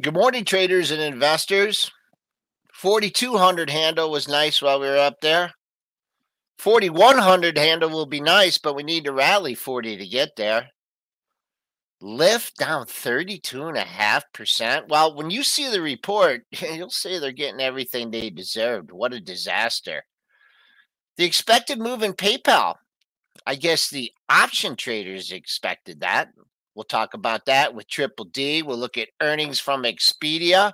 Good morning, traders and investors. 4,200 handle was nice while we were up there. 4,100 handle will be nice, but we need to rally 40 to get there. Lyft down 32.5%. Well, when you see the report, you'll say they're getting everything they deserved. What a disaster. The expected move in PayPal. I guess the option traders expected that. We'll talk about that with Triple D. We'll look at earnings from Expedia.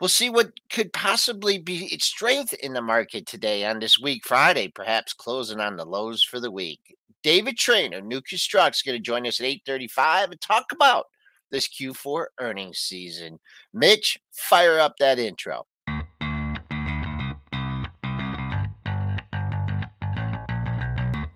We'll see what could possibly be its strength in the market today on this week, Friday, perhaps closing on the lows for the week. David Trainer, New Construct's going to join us at 8:35 and talk about this Q4 earnings season. Mitch, fire up that intro.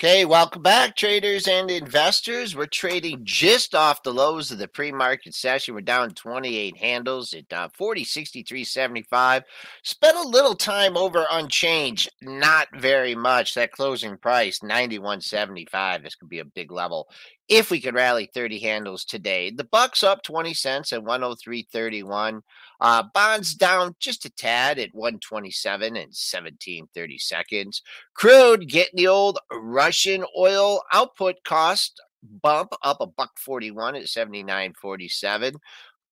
Okay, welcome back, traders and investors. We're trading just off the lows of the pre-market session. We're down 28 handles at uh, 40, 63, 75. Spent a little time over unchanged, not very much. That closing price, 91.75. This could be a big level if we could rally 30 handles today. The bucks up 20 cents at 103.31. Uh, bonds down just a tad at 127 and 17 30 seconds. Crude getting the old Russian oil output cost bump up a buck 41 at 79.47.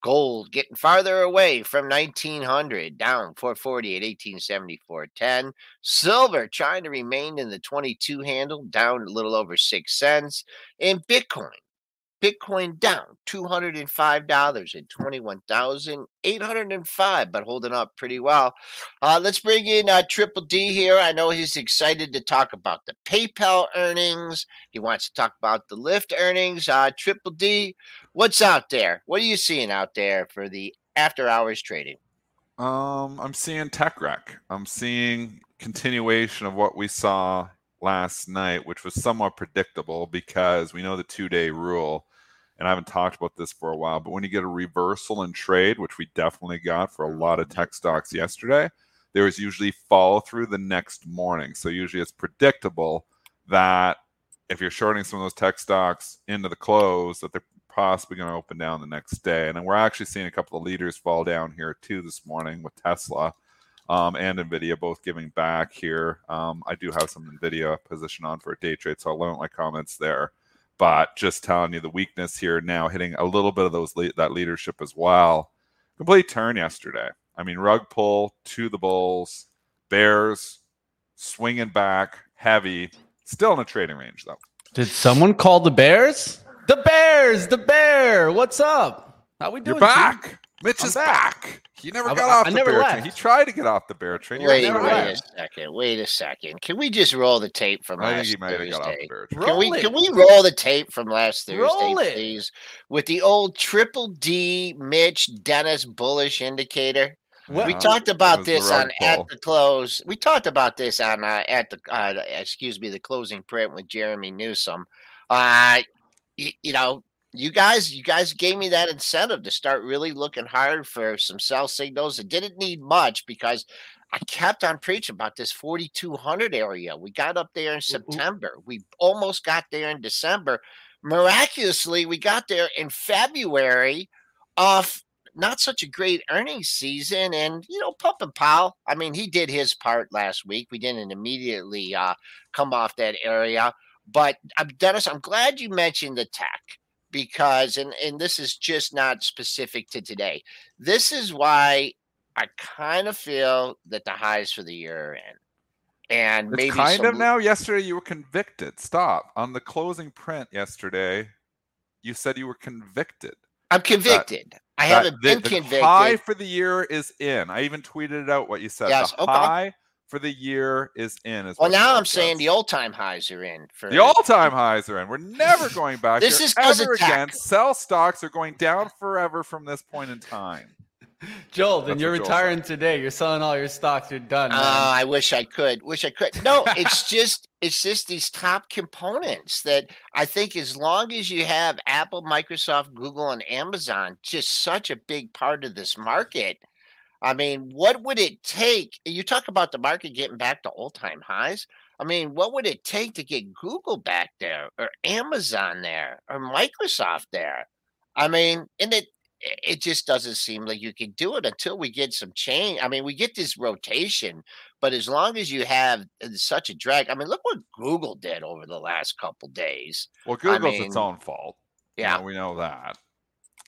Gold getting farther away from 1900, down 440 at 1874.10. Silver trying to remain in the 22 handle, down a little over six cents. And Bitcoin, Bitcoin down $205 at 21,805, but holding up pretty well. Uh, let's bring in uh, Triple D here. I know he's excited to talk about the PayPal earnings. He wants to talk about the Lyft earnings. Uh, Triple D, what's out there? What are you seeing out there for the after hours trading? Um, I'm seeing tech wreck. I'm seeing continuation of what we saw last night, which was somewhat predictable because we know the two day rule. And I haven't talked about this for a while, but when you get a reversal in trade, which we definitely got for a lot of tech stocks yesterday, there is usually follow through the next morning. So usually it's predictable that if you're shorting some of those tech stocks into the close, that they're possibly going to open down the next day. And then we're actually seeing a couple of leaders fall down here too this morning with Tesla um, and Nvidia both giving back here. Um, I do have some Nvidia position on for a day trade, so I'll limit my comments there. But just telling you the weakness here now, hitting a little bit of those le- that leadership as well. Complete turn yesterday. I mean, rug pull to the Bulls, Bears swinging back heavy, still in a trading range though. Did someone call the Bears? The Bears, the Bear. What's up? How we doing? You're Chief? back. Mitch I'm is back. back. He never I- got I- off I the never bear left. train. He tried to get off the bear train. He Wait, never wait a second. Wait a second. Can we just roll the tape from I think last he might have got off the Thursday? bear train. Can we Roll can we roll the tape from last Thursday, Roll it. please, with the old Triple D Mitch Dennis bullish indicator? Well, we talked about this rug on at the close. We talked about this on uh, at the uh, excuse me the closing print with Jeremy Newsome. Uh, y- you know, you guys, you guys gave me that incentive to start really looking hard for some sell signals. It didn't need much because I kept on preaching about this 4200 area. We got up there in September. We almost got there in December. Miraculously, we got there in February off not such a great earnings season. And, you know, Pump and Powell, I mean, he did his part last week. We didn't immediately uh, come off that area. But uh, Dennis, I'm glad you mentioned the tech because, and, and this is just not specific to today. This is why I kind of feel that the highs for the year are in. And It's maybe kind some- of now. Yesterday, you were convicted. Stop. On the closing print yesterday, you said you were convicted. I'm convicted. I haven't the, been the convicted. high for the year is in. I even tweeted it out what you said. Yes, the okay. high for the year is in. as well, now I'm saying the old time highs are in. For the all time highs are in. We're never going back. this is ever again. Sell stocks are going down forever from this point in time. Joel, then That's you're retiring today. You're selling all your stocks. You're done. Oh, uh, I wish I could. Wish I could. No, it's just it's just these top components that I think as long as you have Apple, Microsoft, Google, and Amazon, just such a big part of this market. I mean, what would it take? You talk about the market getting back to all time highs. I mean, what would it take to get Google back there or Amazon there or Microsoft there? I mean, and it it just doesn't seem like you can do it until we get some change. I mean, we get this rotation, but as long as you have uh, such a drag, I mean, look what Google did over the last couple days. Well, Google's I mean, its own fault. Yeah, you know, we know that.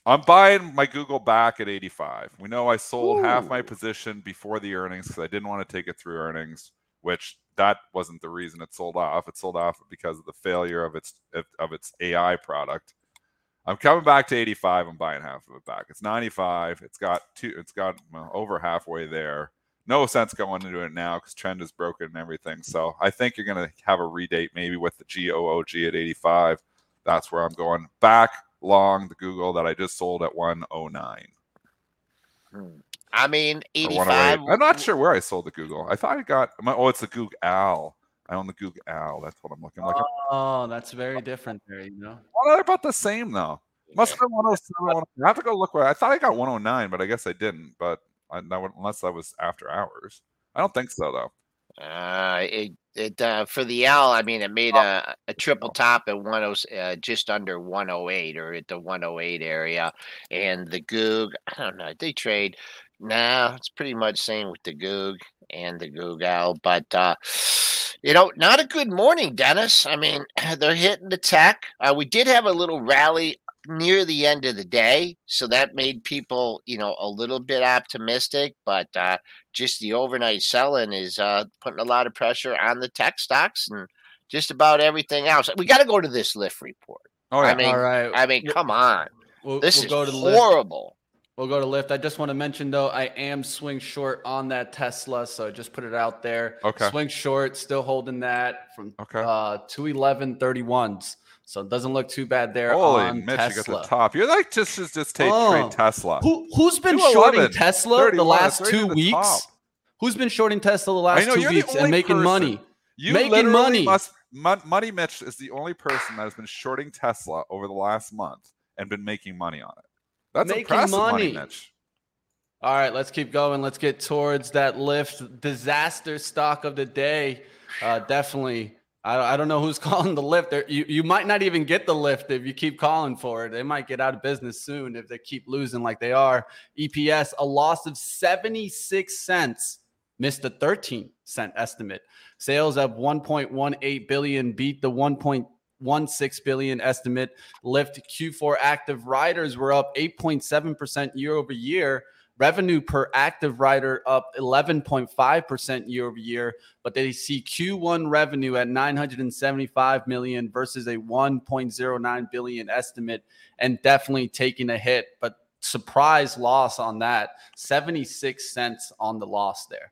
I'm buying my Google back at 85. We know I sold Ooh. half my position before the earnings because I didn't want to take it through earnings, which that wasn't the reason it sold off. It sold off because of the failure of its of its AI product. I'm coming back to 85. I'm buying half of it back. It's 95. It's got two. It's got over halfway there. No sense going into it now because trend is broken and everything. So I think you're going to have a redate maybe with the GOOG at 85. That's where I'm going back long the Google that I just sold at 109. Hmm. I mean, 85. I'm not sure where I sold the Google. I thought I got, oh, it's the Google Al. I own the Google Al. That's what I'm looking like. Oh, that's very different there, you know. Well, they're about the same though. Must have been 107. I have to go look where I thought I got 109, but I guess I didn't. But I, unless that was after hours, I don't think so though. Uh, it it uh, for the L. I mean, it made oh. a, a triple top at one oh uh, just under one oh eight or at the one oh eight area, and the Goog. I don't know. They trade. Nah, it's pretty much same with the Goog and the Google, but uh, you know, not a good morning, Dennis. I mean, they're hitting the tech. Uh, we did have a little rally near the end of the day, so that made people, you know, a little bit optimistic. But uh, just the overnight selling is uh, putting a lot of pressure on the tech stocks and just about everything else. We got to go to this Lyft report. Oh, yeah. I mean, all right. I mean, come on. We'll, this we'll is horrible. We'll go to Lyft. I just want to mention though, I am swing short on that Tesla, so just put it out there. Okay. Swing short, still holding that from okay. uh two eleven thirty ones. So it doesn't look too bad there. Holy on Mitch, Tesla. you got the top. You're like just just, just take oh. trade Tesla. Who who's been shorting Tesla the last two weeks? Top. Who's been shorting Tesla the last know, two weeks and making person. money? You making money. Must, Money Mitch is the only person that has been shorting Tesla over the last month and been making money on it. That's making impressive money. money, Mitch. All right, let's keep going. Let's get towards that Lyft disaster stock of the day. Uh, definitely I, I don't know who's calling the Lyft. You, you might not even get the Lyft if you keep calling for it. They might get out of business soon if they keep losing like they are. EPS, a loss of 76 cents, missed the 13 cent estimate. Sales up 1.18 billion, beat the 1.16 billion estimate. Lyft Q4 active riders were up 8.7% year over year revenue per active rider up 11.5% year over year, but they see Q1 revenue at 975 million versus a 1.09 billion estimate and definitely taking a hit, but surprise loss on that, 76 cents on the loss there.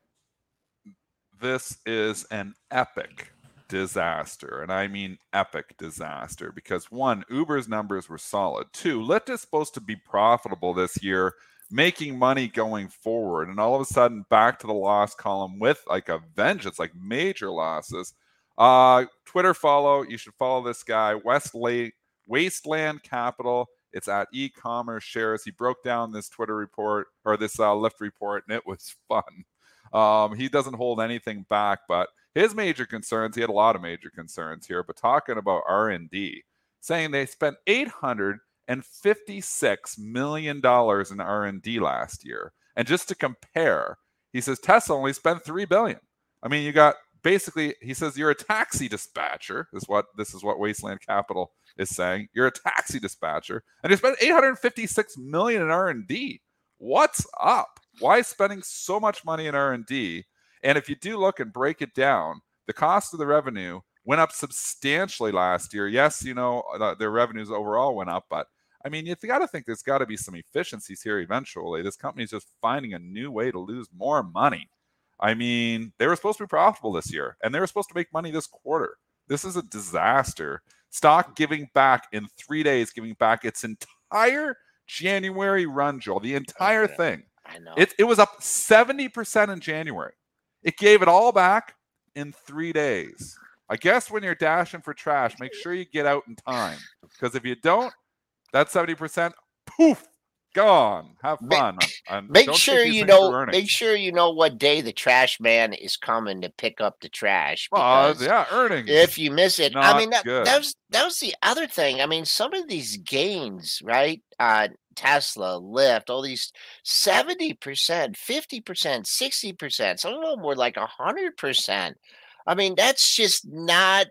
This is an epic disaster. And I mean epic disaster because one, Uber's numbers were solid. Two, Lyft is supposed to be profitable this year making money going forward. And all of a sudden, back to the loss column with like a vengeance, like major losses. Uh, Twitter follow. You should follow this guy, Westlake Wasteland Capital. It's at e-commerce shares. He broke down this Twitter report or this uh, Lyft report, and it was fun. Um, he doesn't hold anything back, but his major concerns. He had a lot of major concerns here, but talking about R and D, saying they spent 800 and 56 million dollars in R&D last year. And just to compare, he says Tesla only spent 3 billion. I mean, you got basically he says you're a taxi dispatcher is what this is what Wasteland Capital is saying. You're a taxi dispatcher and you spent 856 million in R&D. What's up? Why spending so much money in R&D? And if you do look and break it down, the cost of the revenue went up substantially last year. Yes, you know, their revenues overall went up, but I mean, you've got to think there's got to be some efficiencies here eventually. This company's just finding a new way to lose more money. I mean, they were supposed to be profitable this year and they were supposed to make money this quarter. This is a disaster. Stock giving back in three days, giving back its entire January run, Joel, the entire Okay. thing. I know. It, it was up 70% in January. It gave it all back in three days. I guess when you're dashing for trash, make sure you get out in time. Because if you don't, that 70%, poof, gone. Have fun. Make don't sure you know. Make sure you know what day the trash man is coming to pick up the trash. Uh, yeah, earnings. if you miss it, I mean that, that was that was the other thing. I mean, some of these gains, right? Uh, Tesla, Lyft, all these seventy percent, fifty percent, sixty percent. Some of them were like hundred percent. I mean, that's just not.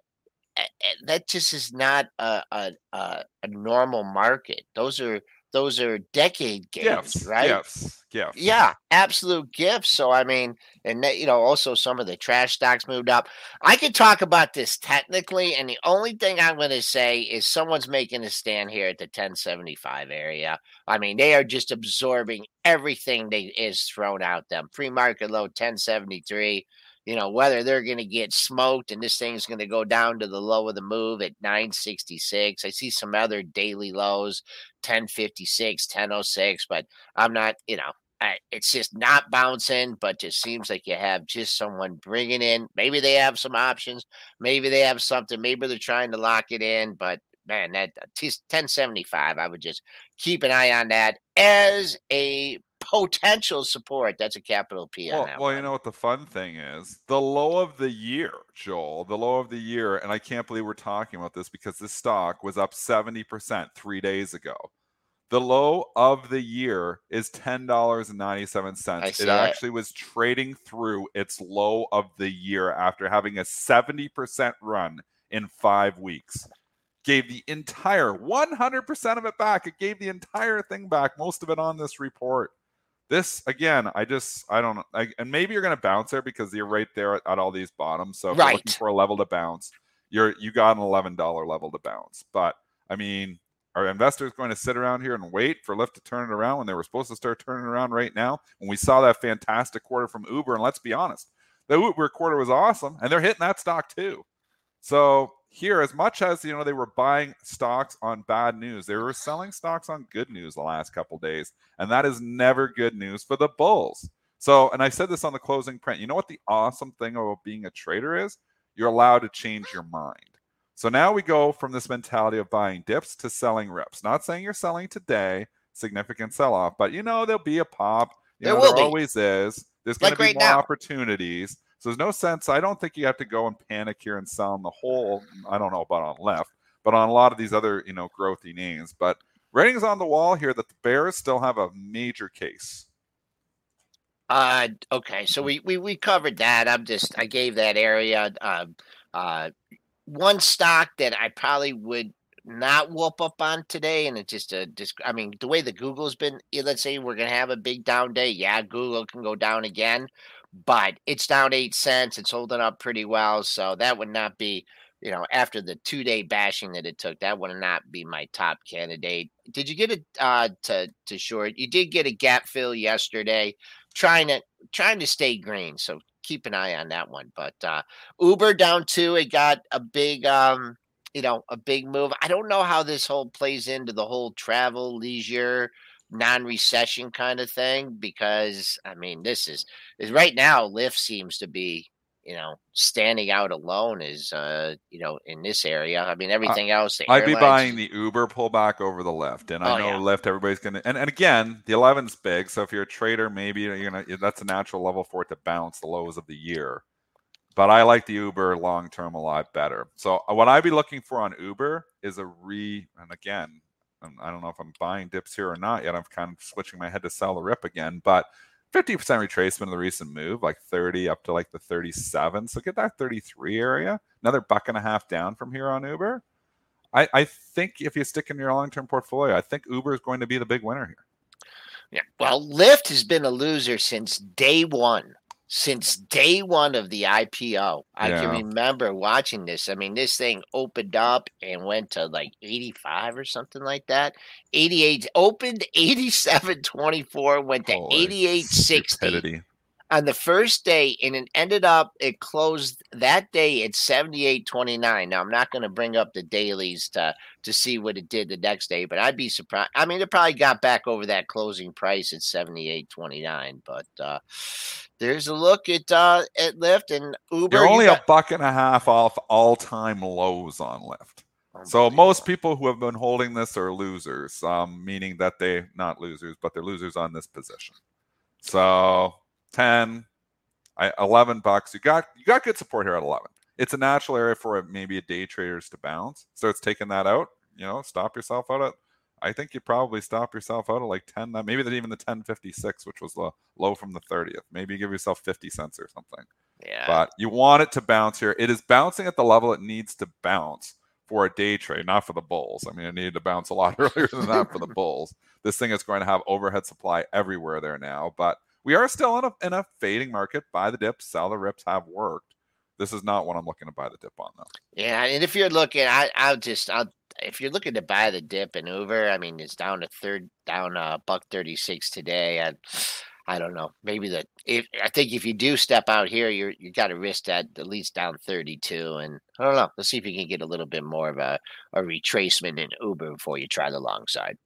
That just is not a a, a a normal market. Those are those are decade gains, gifts, right? gifts, gifts. Yeah, absolute gifts. So I mean, and that, you know, also some of the trash stocks moved up. I could talk about this technically, and the only thing I'm going to say is someone's making a stand here at the 1075 area. I mean, they are just absorbing everything that is thrown out them. Pre-market low 1073. You know, whether they're going to get smoked and this thing's going to go down to the low of the move at 966. I see some other daily lows, 1056, 1006, but I'm not, you know, I, it's just not bouncing, but just seems like you have just someone bringing in. Maybe they have some options. Maybe they have something. Maybe they're trying to lock it in. But man, that uh, t- 1075, I would just keep an eye on that as a potential support. That's a capital P Well, well, one. you know what the fun thing is? The low of the year, Joel, the low of the year, and I can't believe we're talking about this because this stock was up 70% three days ago. The low of the year is $10.97. It see it. actually was trading through its low of the year after having a 70% run in five weeks. Gave the entire 100% of it back. It gave the entire thing back, most of it on this report this again i just i don't know I, and maybe you're going to bounce there because you're right there at, at all these bottoms. So if you're looking for a level to bounce you're you got an $11 level to bounce. But i mean are investors going to sit around here and wait for lyft to turn it around when they were supposed to start turning around right now? When we saw that fantastic quarter from uber and let's be honest the uber quarter was awesome and they're hitting that stock too. So here, as much as you know, they were buying stocks on bad news, they were selling stocks on good news the last couple days, and that is never good news for the bulls. So, and I said this on the closing print. You know what the awesome thing about being a trader is? You're allowed to change your mind. So now we go from this mentality of buying dips to selling rips. Not saying you're selling today, significant sell-off, but you know there'll be a pop. You There know, will there be. always is. There's going Like to be right more now. opportunities. So there's no sense. I don't think you have to go and panic here and sell on the whole. I don't know about on Lyft, but on a lot of these other, you know, growthy names. But writing's on the wall here that the Bears still have a major case. Uh, okay, so we, we we covered that. I'm just I gave that area. Uh, uh, one stock that I probably would not whoop up on today, and it's just a just. I mean, the way the Google's been. Let's say we're gonna have a big down day. Yeah, Google can go down again, but it's down eight cents. It's holding up pretty well, so that would not be. You know, after the two day bashing that it took, that would not be my top candidate. Did you get it uh, to to short? You did get a gap fill yesterday trying to trying to stay green. So keep an eye on that one. But uh Uber down two, it got a big um, you know, a big move. I don't know how this whole plays into the whole travel, leisure, non-recession kind of thing because I mean, this is is right now Lyft seems to be you know, standing out alone is, uh, you know, in this area. I mean, everything else. I'd be buying the Uber pullback over the Lyft, and I Oh, know yeah. Lyft everybody's gonna. And, and again, the 11's big, so if you're a trader, maybe you're gonna. That's a natural level for it to bounce the lows of the year. But I like the Uber long term a lot better. So uh, what I'd be looking for on Uber is a re. And again, I don't know if I'm buying dips here or not yet. I'm kind of switching my head to sell the rip again, but 50% retracement of the recent move, like 30 up to like the 37. So get that 33 area, another buck and a half down from here on Uber. I, I think if you stick in your long term portfolio, I think Uber is going to be the big winner here. Yeah. Well, Lyft has been a loser since day one. Since day one of the IPO, I can remember watching this. I mean, this thing opened up and went to like 85 or something like that. 88 opened 87.24, went to 88.60. on the first day, and it ended up it closed that day at seventy eight twenty nine. Now I'm not going to bring up the dailies to to see what it did the next day, but I'd be surprised. I mean, it probably got back over that closing price at seventy eight twenty nine, but uh, there's a look at uh, at Lyft and Uber. You're only you got- a buck and a half off all time lows on Lyft. So most people who have been holding this are losers, um, meaning that they not losers, but they're losers on this position. So 10, I, 11 bucks. You got you got good support here at 11. It's a natural area for maybe a day traders to bounce. Starts taking that out. You know, stop yourself out at. I think you probably stop yourself out at like 10. Maybe that even the 1056, which was the low from the 30th. Maybe you give yourself 50 cents or something. yeah. But you want it to bounce here. It is bouncing at the level it needs to bounce for a day trade, not for the bulls. I mean, it needed to bounce a lot earlier than that for the bulls. This thing is going to have overhead supply everywhere there now, but we are still in a in a fading market. Buy the dips, sell the rips have worked. This is not what I'm looking to buy the dip on though. Yeah, and if you're looking, I I'll just I'll if you're looking to buy the dip in Uber, I mean it's down to third down uh buck thirty six today. I I don't know. Maybe the if I think if you do step out here, you're you got to risk that at least down thirty two, and I don't know. Let's see if you can get a little bit more of a a retracement in Uber before you try the long side.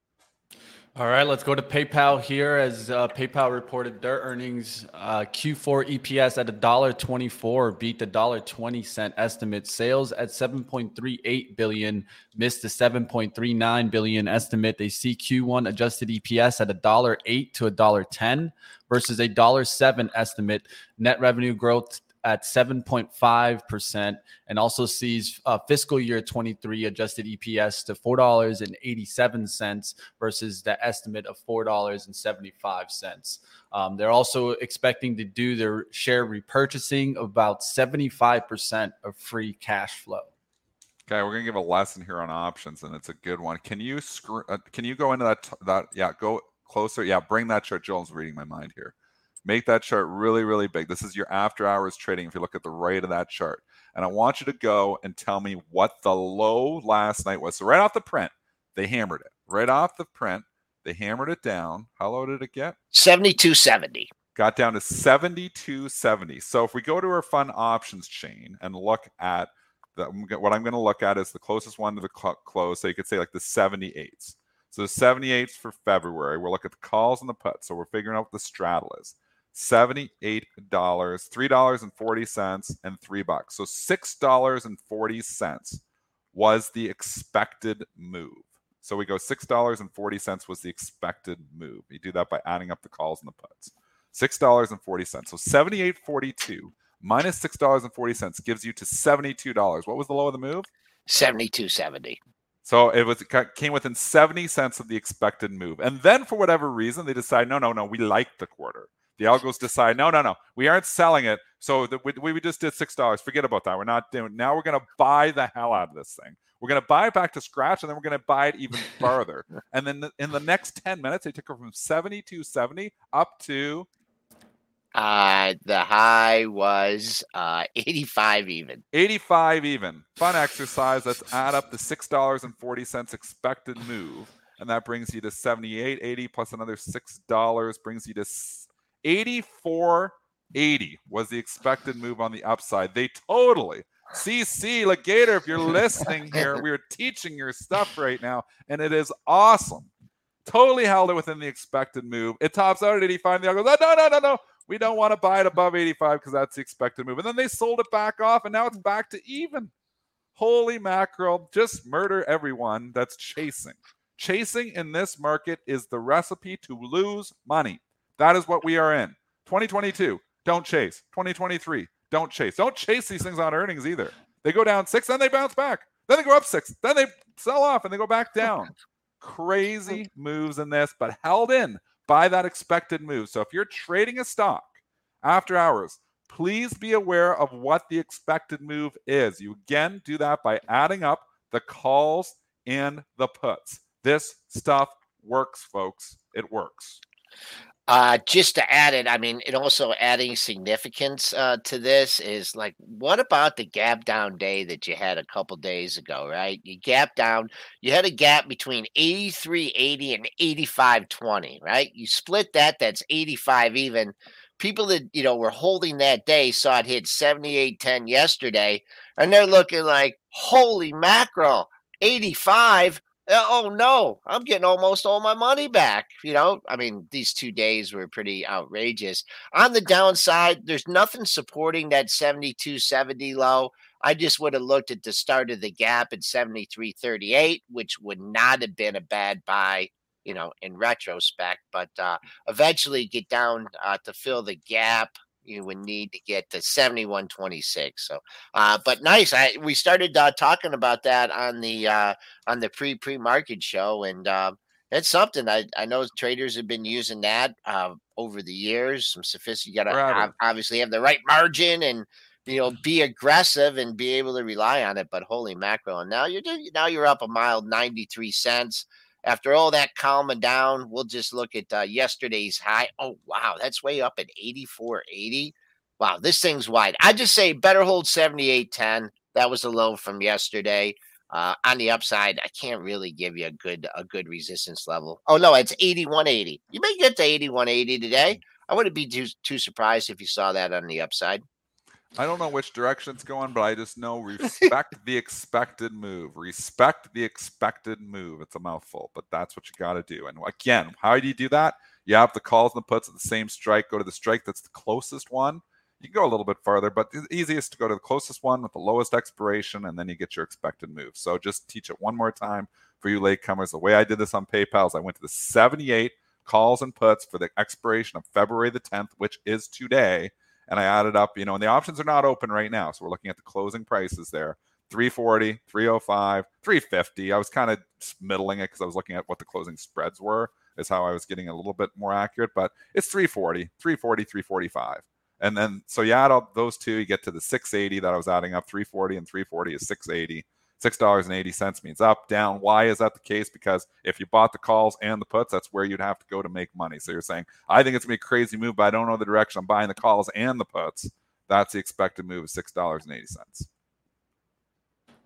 All right, let's go to PayPal here. As uh, PayPal reported their earnings, uh, Q4 EPS at $1.24 beat the $1.20 cent estimate. Sales at 7.38 billion missed the 7.39 billion estimate. They see Q1 adjusted EPS at $1.08 to $1.10 versus a $1.07 estimate. Net revenue growth at 7.5% and also sees uh, fiscal year 23 adjusted EPS to $4.87 versus the estimate of $4.75. Um, they're also expecting to do their share repurchasing about 75% of free cash flow. Okay, we're gonna give a lesson here on options, and it's a good one. Can you screw? Uh, can you go into that? T- that yeah, go closer. Yeah, bring that chart. Joel's reading my mind here. Make that chart really, really big. This is your after hours trading. If you look at the right of that chart, and I want you to go and tell me what the low last night was. So right off the print, they hammered it. Right off the print, they hammered it down. How low did it get? Seventy two seventy. got down to 72.70. So if we go to our fund options chain and look at the, what I'm going to look at is the closest one to the cl- close. So you could say like the 78s. So the 78s for February. We'll look at the calls and the puts. So we're figuring out what the straddle is. $78, $3.40, and three bucks. So $6.40 was the expected move. So we go $6.40 was the expected move. You do that by adding up the calls and the puts. $6.40. So 78.42 minus $6.40 gives you to $72. What was the low of the move? Seventy two seventy. So it was it came within 70 cents of the expected move. And then for whatever reason, they decide, no, no, no, we like the quarter. The algos decide, no, no, no, we aren't selling it. So the, we, we just did six dollars. Forget about that. We're not doing. Now we're going to buy the hell out of this thing. We're going to buy it back to scratch, and then we're going to buy it even further. and then the- in the next 10 minutes, they took it from seventy to seventy up to Uh, the high was uh 85 even. 85 even. Fun exercise. Let's add up the $6.40 expected move. And that brings you to 78.80 plus another $6 brings you to 84.80 was the expected move on the upside. They totally CC Legator, if you're listening here, we are teaching your stuff right now, and it is awesome. Totally held it within the expected move. It tops out at 85. And the goes, no, no, no, no. We don't want to buy it above 85 because that's the expected move. And then they sold it back off, and now it's back to even. Holy mackerel. Just murder everyone that's chasing. Chasing in this market is the recipe to lose money. That is what we are in. 2022, don't chase. 2023, don't chase. Don't chase these things on earnings either. They go down six, then they bounce back. Then they go up six, then they sell off and they go back down. Crazy moves in this, but held in by that expected move. So if you're trading a stock after hours, please be aware of what the expected move is. You again do that by adding up the calls and the puts. This stuff works, folks. It works. Uh, just to add it, I mean, it also adding significance uh, to this is like, what about the gap down day that you had a couple days ago, right? You gap down, you had a gap between 83.80 and 85.20, right? You split that, that's 85 even. people that you know were holding that day saw it hit 78.10 yesterday, and they're looking like, holy mackerel, 85. Uh, oh no, I'm getting almost all my money back. You know, I mean, these two days were pretty outrageous. On the downside, there's nothing supporting that 72.70 low. I just would have looked at the start of the gap at 73.38, which would not have been a bad buy you know, in retrospect, but uh, eventually get down uh, to fill the gap. You would need to get to 7126. So, uh, but nice. I, we started uh, talking about that on the, uh, on the pre pre market show. And, um, it's something I, I know traders have been using that uh, over the years. Some sophisticated, you got to obviously have the right margin and you know be aggressive and be able to rely on it. But holy mackerel! And now you're now you're up a mild ninety three cents after all that calming down, we'll just look at uh, yesterday's high. Oh, wow, that's way up at 84.80. Wow, this thing's wide. I just say better hold 78.10. That was a low from yesterday. Uh, on the upside, I can't really give you a good a good resistance level. Oh no, it's 81.80. You may get to 81.80 today. I wouldn't be too too surprised if you saw that on the upside. I don't know which direction it's going, but I just know respect the expected move. Respect the expected move. It's a mouthful, but that's what you got to do. And again, how do you do that? You have the calls and the puts at the same strike. Go to the strike that's the closest one. You can go a little bit farther, but the easiest to go to the closest one with the lowest expiration, and then you get your expected move. So just teach it one more time for you latecomers. The way I did this on PayPal is I went to the 78 calls and puts for the expiration of February the 10th, which is today and I added up, you know, and the options are not open right now. So we're looking at the closing prices there 340, 305, 350. I was kind of middling it because I was looking at what the closing spreads were, is how I was getting a little bit more accurate, but it's 340, 340, 345. And then, so you add up those two, you get to the 680 that I was adding up 340 and 340 is 680. $6.80 means up, down. Why is that the case? Because if you bought the calls and the puts, that's where you'd have to go to make money. So you're saying, I think it's going to be a crazy move, but I don't know the direction. I'm buying the calls and the puts. That's the expected move of $6.80.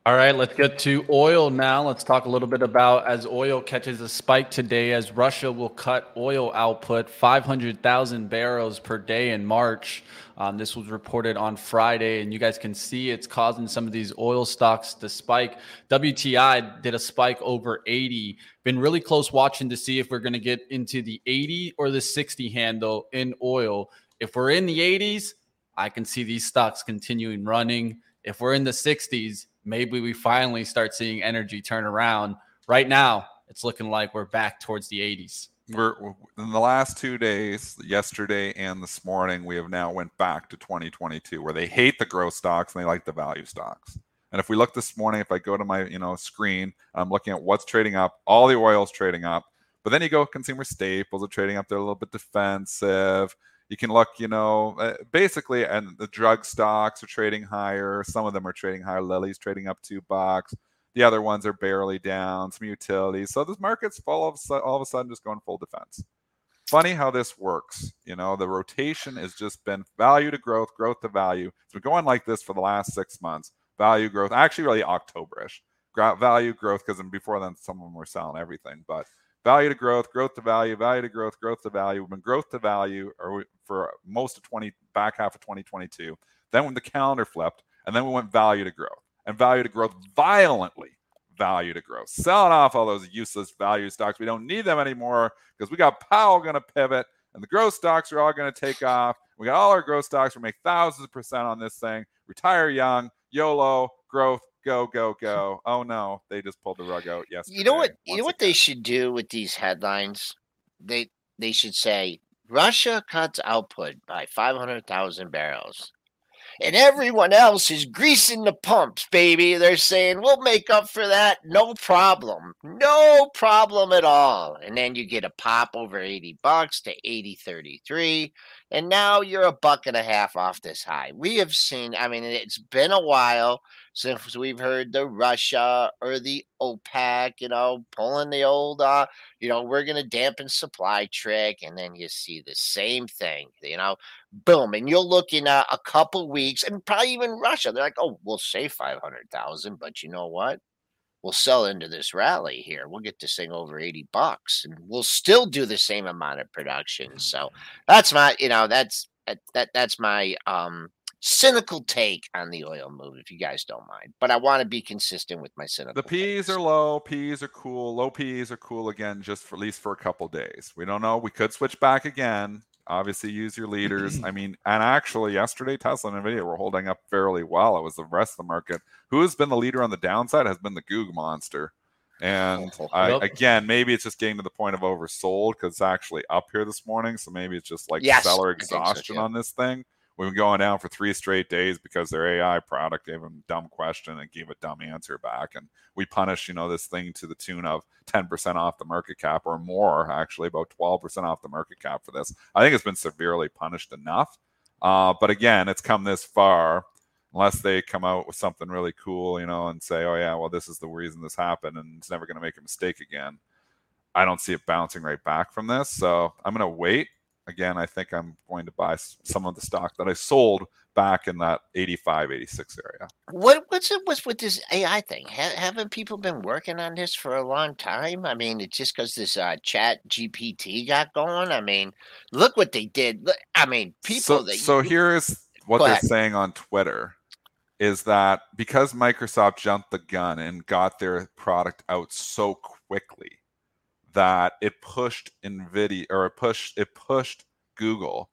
All right, let's get to oil now. Let's talk a little bit about as oil catches a spike today, as Russia will cut oil output 500,000 barrels per day in March. Um, this was reported on Friday, and you guys can see it's causing some of these oil stocks to spike. WTI did a spike over 80. Been really close watching to see if we're going to get into the 80 or the 60 handle in oil. If we're in the 80s, I can see these stocks continuing running. If we're in the 60s, maybe we finally start seeing energy turn around. Right now, it's looking like we're back towards the 80s. We're in the last two days, yesterday and this morning, we have now went back to 2022, where they hate the growth stocks and they like the value stocks. And if we look this morning, if I go to my you know screen, I'm looking at what's trading up. All the oil's trading up, but then you go consumer staples are trading up. They're a little bit defensive you can look, you know, uh, basically, and the drug stocks are trading higher. Some of them are trading higher. Lilly's trading up two bucks. The other ones are barely down. Some utilities. So this market's all of all of a sudden just going full defense. Funny how this works. You know, the rotation has just been value to growth, growth to value. It's been going like this for the last six months. Value growth, actually, really Octoberish. Value growth, because before then, some of them were selling everything, but value to growth, growth to value, value to growth, growth to value. We've been growth to value or for most of 20 back half of 2022. Then when the calendar flipped, and then we went value to growth and value to growth violently. Value to growth, selling off all those useless value stocks. We don't need them anymore because we got Powell going to pivot, and the growth stocks are all going to take off. We got all our growth stocks. We make thousands of percent on this thing. Retire young, YOLO, growth, go, go, go. Oh no, they just pulled the rug out yesterday. You know what? You know what again. they should do with these headlines? They they should say Russia cuts output by five hundred thousand barrels. And everyone else is greasing the pumps, baby. They're saying, we'll make up for that. No problem. No problem at all. And then you get a pop over 80 bucks to 80.33 and now you're a buck and a half off this high. We have seen, I mean, it's been a while since we've heard the Russia or the OPEC, you know, pulling the old, uh, you know, we're going to dampen supply trick. And then you see the same thing, you know, boom. And you'll look in a, couple weeks and probably even Russia. They're like, oh, we'll say 500,000, but you know what? we'll sell into this rally here. We'll get this thing over 80 bucks and we'll still do the same amount of production. So that's my, you know, that's that, that that's my um cynical take on the oil move, if you guys don't mind. But I want to be consistent with my cynical. The P's takes. are low. P's are cool. Low P's are cool again, just for at least for a couple days. We don't know. We could switch back again. Obviously, use your leaders. I mean, and actually, yesterday Tesla and Nvidia were holding up fairly well. It was the rest of the market. Who has been the leader on the downside has been the Goog monster. And oh, I, Yep. again, maybe it's just getting to the point of oversold because it's actually up here this morning. So maybe it's just like Yes, seller I think so, exhaustion yeah. on this thing. We've been going down for three straight days because their AI product gave them a dumb question and gave a dumb answer back. And we punish, you know, this thing to the tune of 10% off the market cap or more, actually, about 12% off the market cap for this. I think it's been severely punished enough. Uh, but again, it's come this far unless they come out with something really cool, you know, and say, oh, yeah, well, this is the reason this happened and it's never going to make a mistake again. I don't see it bouncing right back from this. So I'm going to wait. Again, I think I'm going to buy some of the stock that I sold back in that 85, 86 area. What what's it what's with this AI thing? Ha- haven't people been working on this for a long time? I mean, it's just because this uh, Chat GPT got going. I mean, look what they did. Look, I mean, people. So, that so here's what they're saying on Twitter is that because Microsoft jumped the gun and got their product out so quickly that it pushed Nvidia or it pushed it pushed Google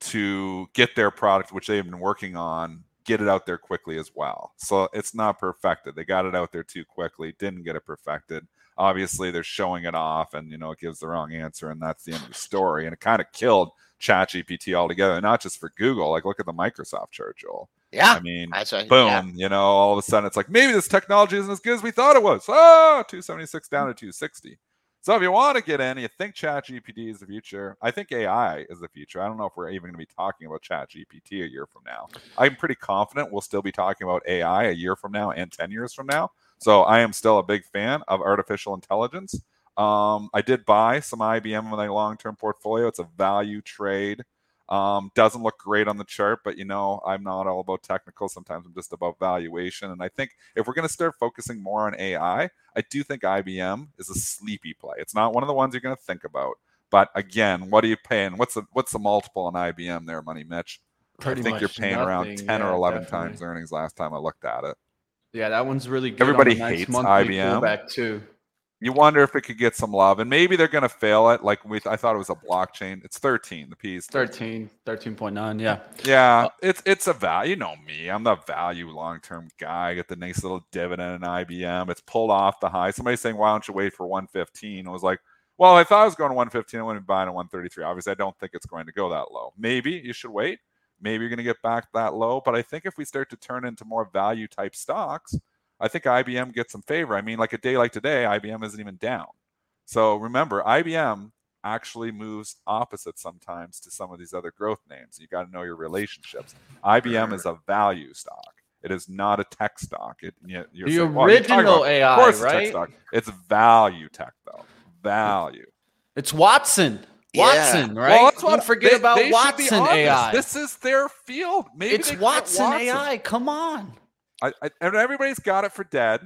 to get their product, which they've been working on, get it out there quickly as well. So it's not perfected. They got it out there too quickly, didn't get it perfected. Obviously, they're showing it off, and you know it gives the wrong answer, and that's the end of the story. And it kind of killed ChatGPT altogether, not just for Google. Like, look at the Microsoft chart, Joel. yeah, I mean, boom, yeah. you know, all of a sudden it's like maybe this technology isn't as good as we thought it was. Ah, 276 down to 260. So if you want to get in, you think Chat GPT is the future. I think AI is the future. I don't know if we're even going to be talking about Chat GPT a year from now. I'm pretty confident we'll still be talking about AI a year from now and 10 years from now. So I am still a big fan of artificial intelligence. Um, I did buy some IBM in my long-term portfolio. It's a value trade. Um, doesn't look great on the chart, but you know, I'm not all about technical. Sometimes I'm just about valuation. And I think if we're going to start focusing more on AI, I do think IBM is a sleepy play. It's not one of the ones you're going to think about. But again, what are you paying? What's the what's the multiple on IBM there, Money Mitch? Pretty I think you're paying around nothing. 10 or 11 definitely. times earnings last time I looked at it. Yeah, that one's really good. Everybody on hates IBM. pullback too. You wonder if it could get some love, and maybe they're going to fail it. Like we, I thought it was a blockchain. It's 13. The P is 13. 13, 13.9. Yeah. Yeah, Uh, it's it's a value. You know me, I'm the value long term guy. I get the nice little dividend in IBM. It's pulled off the high. Somebody's saying, "Why don't you wait for 115?" I was like, "Well, I thought I was going to 115. I wouldn't be buying at 133. Obviously, I don't think it's going to go that low. Maybe you should wait. Maybe you're going to get back that low. But I think if we start to turn into more value type stocks, I think IBM gets some favor. I mean, like a day like today, IBM isn't even down. So remember, IBM actually moves opposite sometimes to some of these other growth names. You got to know your relationships. IBM is a value stock. It is not a tech stock. It, you, The saying, "Well, you're talking original about- AI, of course it's tech right? It's value tech though. Value. It's Watson. Yeah. Watson, right? Well, that's Don't what- forget they- about they Watson. AI. This is their field. Maybe it's they get Watson, AI. Come on. I, I, and everybody's got it for dead.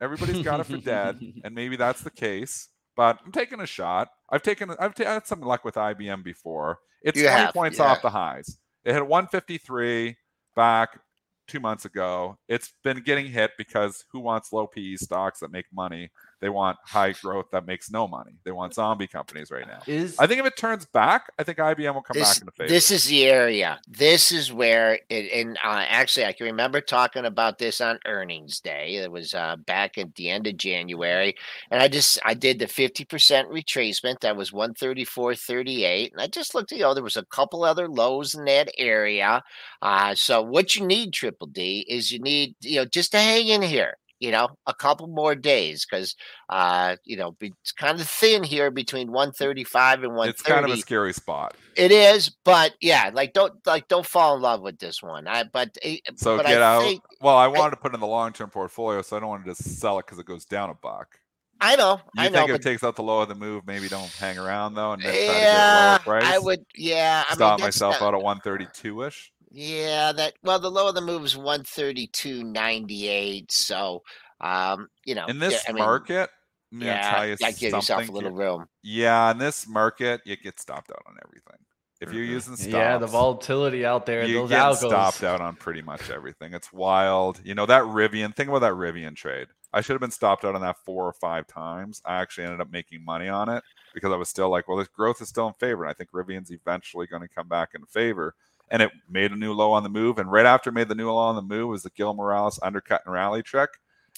Everybody's got it for dead, and maybe that's the case. But I'm taking a shot. I've taken. I've ta- had some luck with IBM before. It's You 20 have, points yeah. off the highs. It had 153 back two months ago. It's been getting hit because who wants low PE stocks that make money? They want high growth that makes no money. They want zombie companies right now. Is I think if it turns back, I think IBM will come this, back the favor. this is the area. This is where it, and uh, actually, I can remember talking about this on earnings day. It was uh, back at the end of January, and I just I did the fifty percent retracement. That was one thirty four thirty eight, and I just looked. You know, there was a couple other lows in that area. Uh, so what you need, Triple D, is you need you know just to hang in here. You know, a couple more days because uh, you know it's kind of thin here between one thirty five and one it's kind of a scary spot. It is, but yeah, like don't like don't fall in love with this one. I but eh, So but get I out. think well, I wanted to put in the long term portfolio, so I don't want to just sell it because it goes down a buck. I know, You I know, think if it takes out the low of the move, maybe don't hang around though, and then try to get yeah. I would. Yeah, I stop mean, myself not- out at 132 ish. Yeah, that well, the low of the move is one thirty two ninety eight. So, um, you know, In this yeah, I mean, market, I'm yeah, tell you that give yourself a little room. Yeah, in this market, you get stopped out on everything. If you're using stops, yeah, the volatility out there, you those get algos. stopped out on pretty much everything. It's wild. You know that Rivian. Think about that Rivian trade. I should have been stopped out on that four or five times. I actually ended up making money on it because I was still like, well, this growth is still in favor. And I think Rivian's eventually going to come back in favor. And it made a new low on the move. And right after it made the new low on the move was the Gil Morales undercut and rally trick.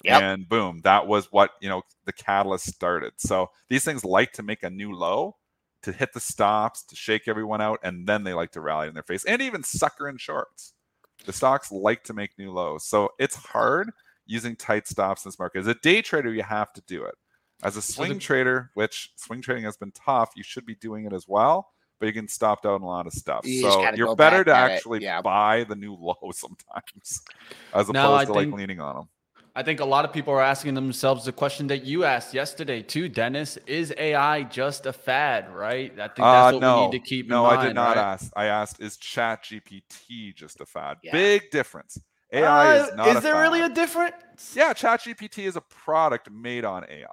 Yep. And boom, that was what, you know, the catalyst started. So these things like to make a new low to hit the stops, to shake everyone out, and then they like to rally in their face and even sucker in shorts. The stocks like to make new lows. So it's hard using tight stops in this market. As a day trader, you have to do it. As a swing the- trader, which swing trading has been tough, you should be doing it as well, but you can stop out on a lot of stuff. You so you're better to back at it, actually yeah. buy the new low sometimes as opposed No, I to like leaning on them. I think a lot of people are asking themselves the question that you asked yesterday too, Dennis. Is AI just a fad, right? I think that's Uh, what no, we need to keep no, in mind. I did not right? ask. I asked, is Chat GPT just a fad? Yeah. Big difference. AI Uh, is not. is a there really a difference? Yeah, ChatGPT is a product made on AI.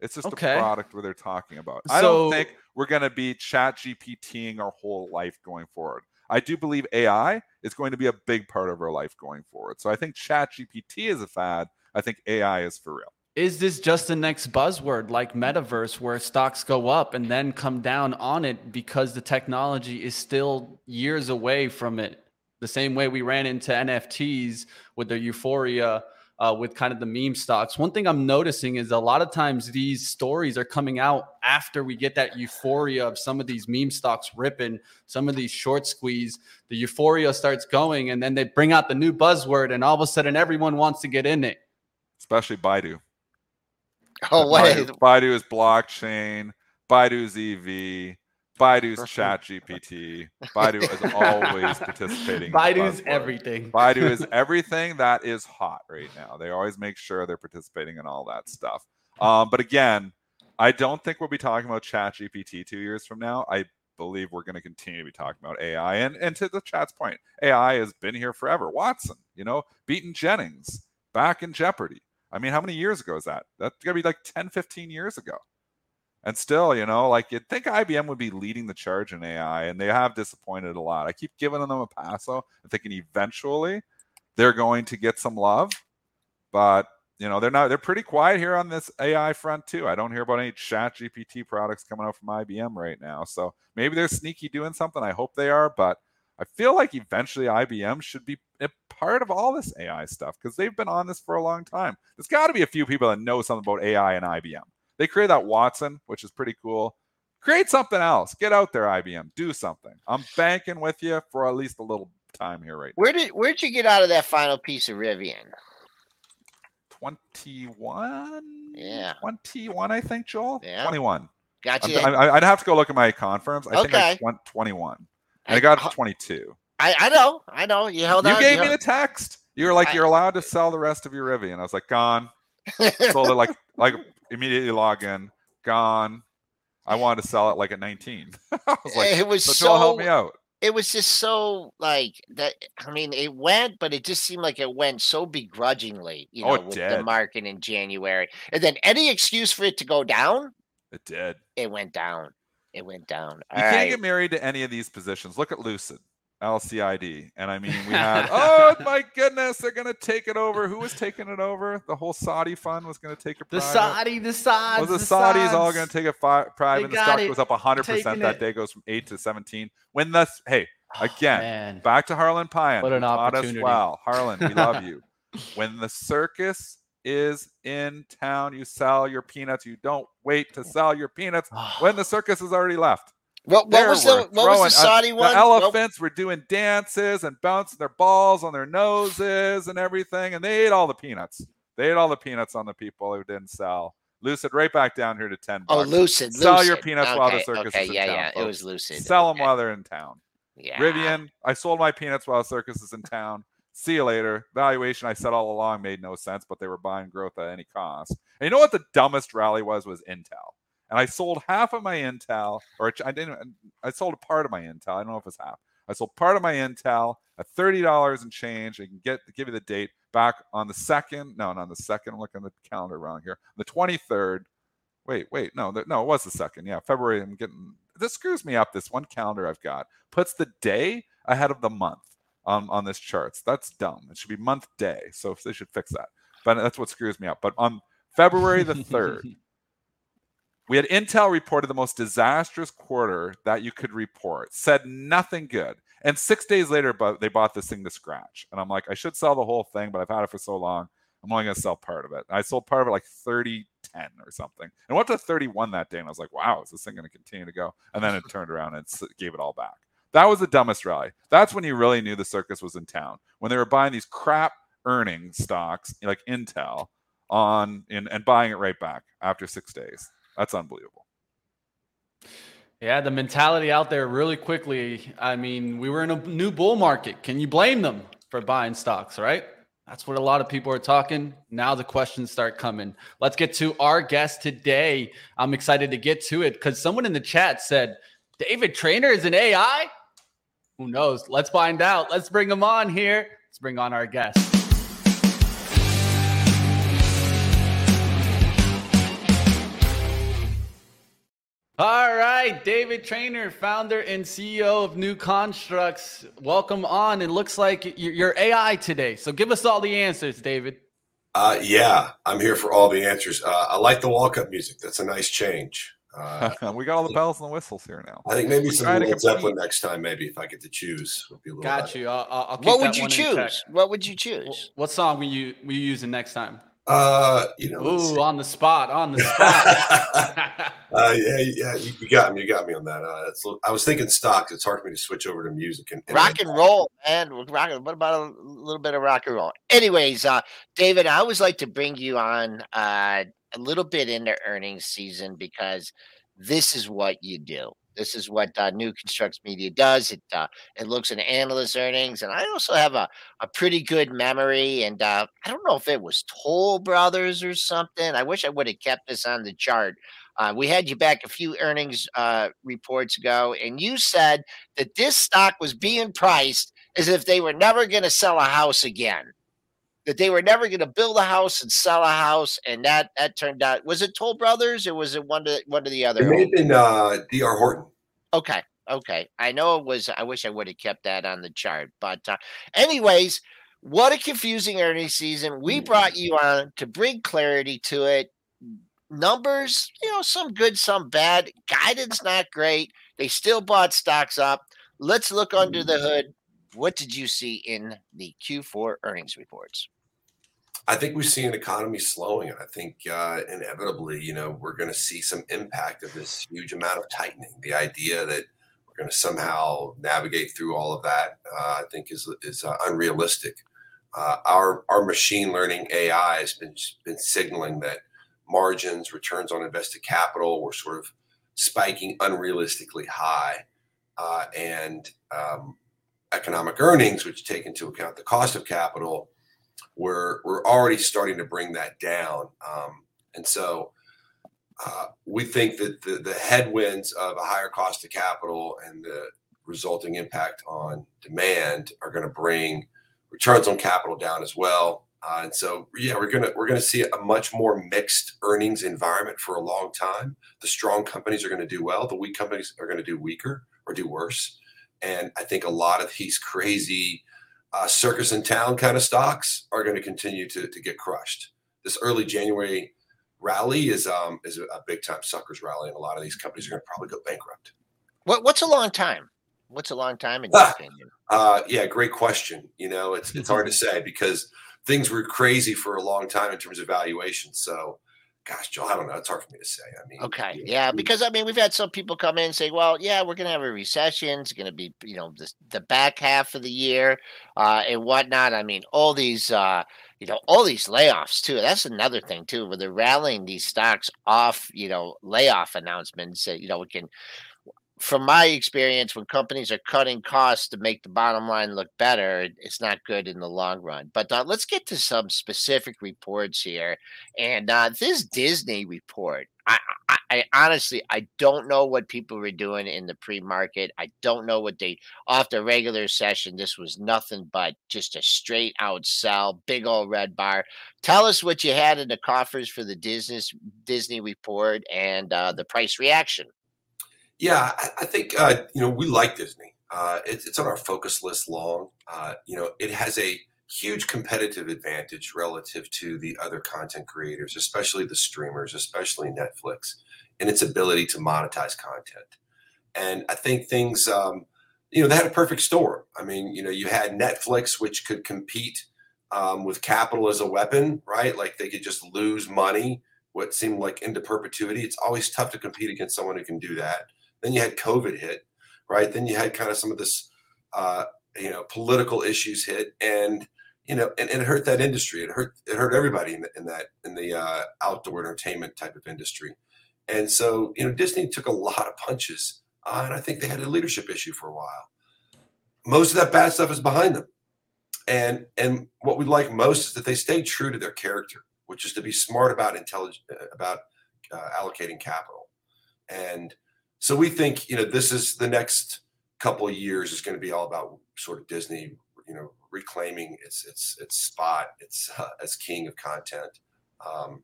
It's just Okay. a product where they're talking about. I don't think we're going to be ChatGPTing our whole life going forward. I do believe AI is going to be a big part of our life going forward. So I think ChatGPT is a fad. I think AI is for real. Is this just the next buzzword like metaverse where stocks go up and then come down on it because the technology is still years away from it? The same way we ran into NFTs with the euphoria uh, with kind of the meme stocks. One thing I'm noticing is a lot of times these stories are coming out after we get that euphoria of some of these meme stocks ripping, some of these short squeeze. The euphoria starts going, and then they bring out the new buzzword, and all of a sudden everyone wants to get in it. Especially Baidu. Oh, wait. Baidu, Baidu is blockchain. Baidu's EV. Baidu's Chat GPT. Baidu is always participating. in the Baidu's everything. Baidu is everything that is hot right now. They always make sure they're participating in all that stuff. Um, but again, I don't think we'll be talking about Chat GPT two years from now. I believe we're going to continue to be talking about AI. And and to the chat's point, AI has been here forever. Watson, you know, beating Jennings back in Jeopardy. I mean, how many years ago is that? That's going to be like 10, 15 years ago. And still, you know, like you'd think IBM would be leading the charge in AI, and they have disappointed a lot. I keep giving them a pass, though. I'm thinking eventually they're going to get some love, but you know, they're not. They're pretty quiet here on this AI front too. I don't hear about any Chat GPT products coming out from IBM right now. So maybe they're sneaky doing something. I hope they are, but I feel like eventually IBM should be a part of all this AI stuff because they've been on this for a long time. There's got to be a few people that know something about AI and IBM. They created that Watson, which is pretty cool. Create something else. Get out there, IBM. Do something. I'm banking with you for at least a little time here right now. Where did where'd you get out of that final piece of Rivian? 21? Yeah. 21, I think, Joel. Yeah. 21. Got I'm- you. I, I'd have to go look at my confirms. I think I Okay. went 21. And I got 22. I, I know, I know. You held You on. gave me held- the text. You were like, I- you're allowed to sell the rest of your Rivian. I was like, gone. Sold it like, like immediately log in, gone. I wanted to sell it like at 19. I was like, it was so so. Help me out. It was just so like that. I mean, it went, but it just seemed like it went so begrudgingly. You know, Oh, it with the market in January, and then any excuse for it to go down, It did. it went down. It went down. You All can't get married to any of these positions. Look at Lucid, LCID. And I mean, we had, oh my goodness, they're going to take it over. Who was taking it over? The whole Saudi fund was going to take it The. Saudi, the Saudi. was the Saudis all going to take it fi- private? The stock it. goes up 100% that day, goes from 8 to 17. When the, hey, Oh, again, man. back to Harlan Pyan. What an opportunity. well. Harlan, we love you. When the circus is in town, you sell your peanuts. You don't wait to sell your peanuts ah. when the circus has already left. What, what was the what was the Saudi uh, one? The elephants were doing dances and bouncing their balls on their noses and everything, and they ate all the peanuts. They ate all the peanuts on the people who didn't sell. Lucid, right back down here to ten. bucks. lucid. Sell your Lucid. peanuts while the circus Okay, is in town. yeah, town, yeah. It was lucid. Sell them okay. while they're in town. Yeah. Rivian, I sold my peanuts while the circus is in town. See you later. Valuation I said all along made no sense, but they were buying growth at any cost. And you know what the dumbest rally was? Was Intel. And I sold half of my Intel, or I didn't. Uh, I sold a part of my Intel. I don't know if it's half. I sold part of my Intel at thirty dollars and change. I can get give you the date back on the second. No, not on the second. I'm looking at the calendar around here. The twenty third. Wait, wait, no, the, no, it was the second. Yeah, February. I'm getting this screws me up. This one calendar I've got puts the day ahead of the month on on this charts. That's dumb. It should be month day. So they should fix that. But that's what screws me up. But on February the third. we had Intel reported the most disastrous quarter that you could report, said nothing good. And six days later, but they bought this thing to scratch. And I'm like, I should sell the whole thing, but I've had it for so long. I'm only going to sell part of it. I sold part of it like 30 10 or something. And went to 31 that day. And I was like, wow, is this thing going to continue to go? And then it turned around and gave it all back. That was the dumbest rally. That's when you really knew the circus was in town. When they were buying these crap earning stocks like Intel on in, and buying it right back after six days. That's unbelievable. Yeah, the mentality out there really quickly. I mean, we were in a new bull market. Can you blame them for buying stocks, right? That's what a lot of people are talking. Now the questions start coming. Let's get to our guest today. I'm excited to get to it because someone in the chat said, David Trainer is an AI? Who knows? Let's find out. Let's bring him on here. Let's bring on our guest. All right, David Trainer, founder and CEO of New Constructs. Welcome on. It looks like you're AI today. So give us all the answers, David. Uh, yeah, I'm here for all the answers. Uh, I like the walk-up music. That's a nice change. Uh, we got all the bells and the whistles here now. I think maybe some Led Zeppelin next time. Maybe if I get to choose, got better. you. I'll, I'll what would you choose? What would you choose? What song will you will you using next time? Uh, you know, ooh, on the spot, on the spot. uh, yeah, yeah, you, got me. You got me on that. Uh, I was thinking stocks. It's hard for me to switch over to music and, and rock and roll, man. Rock, what about a little bit of rock and roll? Anyways, uh, David, I always like to bring you on uh, a little bit into earnings season because this is what you do. This is what uh, New Constructs Media does. It uh, it looks at analyst earnings, and I also have a, a pretty good memory. And uh, I don't know if it was Toll Brothers or something. I wish I would have kept this on the chart. Uh, we had you back a few earnings uh, reports ago, and you said that this stock was being priced as if they were never going to sell a house again that they were never going to build a house and sell a house, and that that turned out was it Toll Brothers or was it one of one of the other? It may have been uh, D.R. Horton. Okay, okay. I know it was. I wish I would have kept that on the chart, but uh, anyways, what a confusing earnings season. We mm. brought you on to bring clarity to it. Numbers, you know, some good, some bad. Guidance not great. They still bought stocks up. Let's look under the mm. hood. What did you see in the Q4 earnings reports? I think we see an economy slowing, and I think uh, inevitably, you know, we're going to see some impact of this huge amount of tightening. The idea that we're going to somehow navigate through all of that, uh, I think, is is uh, unrealistic. Uh, our our machine learning AI has been been signaling that margins, returns on invested capital, were sort of spiking unrealistically high, uh, and um, economic earnings, which take into account the cost of capital we're we're already starting to bring that down. Um, and so uh, we think that the, the headwinds of a higher cost of capital and the resulting impact on demand are going to bring returns on capital down as well. Uh, and so, yeah, we're gonna we're gonna see a much more mixed earnings environment for a long time. The strong companies are going to do well. The weak companies are going to do weaker or do worse. And I think a lot of these crazy uh, circus in town kind of stocks are going to continue to, to get crushed. This early January rally is um is a big time suckers rally, and a lot of these companies are going to probably go bankrupt. What what's a long time? What's a long time in your ah, opinion? Uh, yeah, great question. You know, it's it's hard to say because things were crazy for a long time in terms of valuation. So gosh, Joe, I don't know. It's hard for me to say. I mean, okay, yeah, because I mean, we've had some people come in and say, "Well, yeah, we're going to have a recession. It's going to be, you know, the, the back half of the year uh, and whatnot." I mean, all these, uh, you know, all these layoffs too. That's another thing too, where they're rallying these stocks off, you know, layoff announcements. That you know, we can from my experience, when companies are cutting costs to make the bottom line look better, it's not good in the long run. But uh, let's get to some specific reports here. And uh, this Disney report, I, I, I, honestly, I don't know what people were doing in the pre-market. I don't know what they off the regular session. This was nothing but just a straight out sell, big old red bar. Tell us what you had in the coffers for the Disney Disney report and uh, the price reaction. Yeah, I, I think uh, you know we like Disney. Uh, it's, it's on our focus list long. Uh, you know, it has a huge competitive advantage relative to the other content creators, especially the streamers, especially Netflix, and its ability to monetize content. And I think things, um, you know, they had a perfect storm. I mean, you know, you had Netflix, which could compete um, with capital as a weapon, right? Like they could just lose money, what seemed like into perpetuity. It's always tough to compete against someone who can do that. Then you had COVID hit, right? Then you had kind of some of this, uh, you know, political issues hit, and you know, and, and, it hurt that industry. It hurt it hurt everybody in, the, in that in the uh, outdoor entertainment type of industry. And so, you know, Disney took a lot of punches, uh, and I think they had a leadership issue for a while. Most of that bad stuff is behind them, and and what we like most is that they stay true to their character, which is to be smart about intelligent about uh, allocating capital. And so we think, you know, this is the next couple of years is going to be all about sort of Disney, you know, reclaiming its its its spot, its uh, as king of content, um,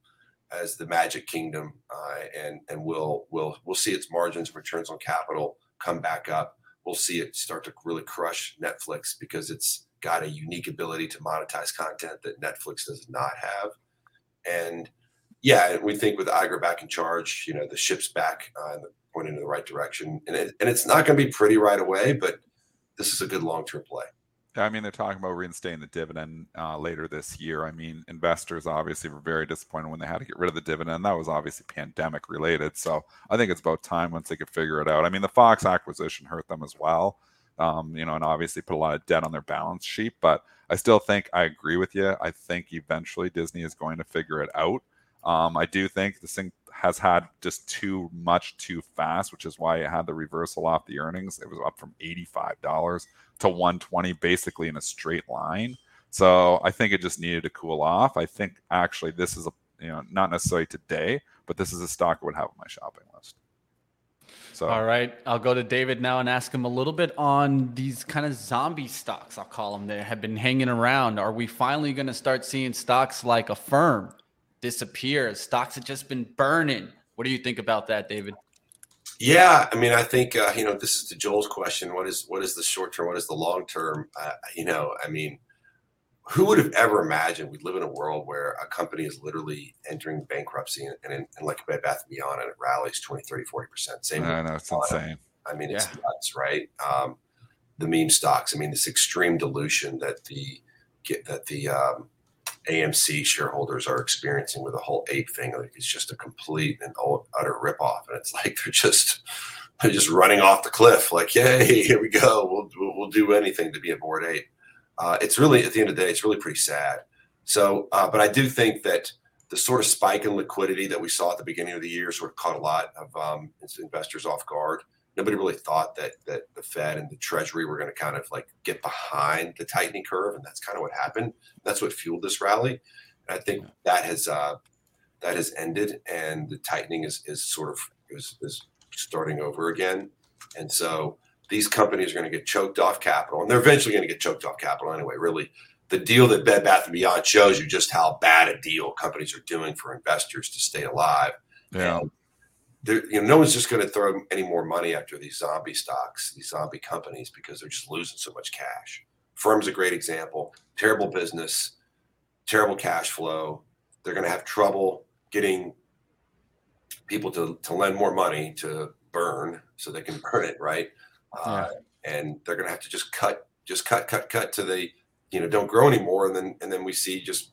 as the Magic Kingdom, uh, and and we'll we'll we'll see its margins, returns on capital come back up. We'll see it start to really crush Netflix because it's got a unique ability to monetize content that Netflix does not have, and yeah, we think with Iger back in charge, you know, the ship's back uh, pointing in the right direction, and it, and it's not going to be pretty right away, but this is a good long term play. I mean, they're talking about reinstating the dividend uh, later this year. I mean, investors obviously were very disappointed when they had to get rid of the dividend. That was obviously pandemic related. So I think it's about time once they could figure it out. I mean, the Fox acquisition hurt them as well, um, you know, and obviously put a lot of debt on their balance sheet. But I still think I agree with you. I think eventually Disney is going to figure it out. Um, I do think this thing has had just too much too fast, which is why it had the reversal off the earnings. It was up from $85 to 120 basically in a straight line. So I think it just needed to cool off. I think actually this is a you know not necessarily today, but this is a stock I would have on my shopping list. So all right, I'll go to David now and ask him a little bit on these kind of zombie stocks. I'll call them that have been hanging around. Are we finally going to start seeing stocks like Affirm disappear? Stocks have just been burning. What do you think about that, David? Yeah, I mean, I think uh, you know this is to Joel's question. What is what is the short term? What is the long term? Uh, you know, I mean, who would have ever imagined we live in a world where a company is literally entering bankruptcy and, and, and like Bed Bath Beyond and it rallies 20, 30, 40 percent. Same. I know it's insane. I mean, it's yeah. nuts, right? Um, the meme stocks. I mean, this extreme dilution that the get that the um, AMC shareholders are experiencing with the whole ape thing. Like it's just a complete and utter ripoff, and it's like they're just they're just running off the cliff. Like, yay, here we go. We'll we'll, do anything to be a Bored Ape. Uh, it's really at the end of the day, it's really pretty sad. So, uh, but I do think that the sort of spike in liquidity that we saw at the beginning of the year sort of caught a lot of um, investors off guard nobody really thought that that the Fed and the Treasury were going to kind of like get behind the tightening curve, and that's kind of what happened. That's what fueled this rally. And I think that has uh, that has ended, and the tightening is is sort of is, is starting over again. And so these companies are going to get choked off capital, and they're eventually going to get choked off capital anyway. Really, the deal that Bed Bath and Beyond shows you just how bad a deal companies are doing for investors to stay alive. Yeah. And there, you know, no one's just going to throw any more money after these zombie stocks, these zombie companies, because they're just losing so much cash. Firm's a great example. Terrible business, terrible cash flow. They're going to have trouble getting people to, to lend more money to burn so they can burn it right. Uh, and they're going to have to just cut, just cut, cut, cut to the, you know, don't grow anymore. And then, and then we see just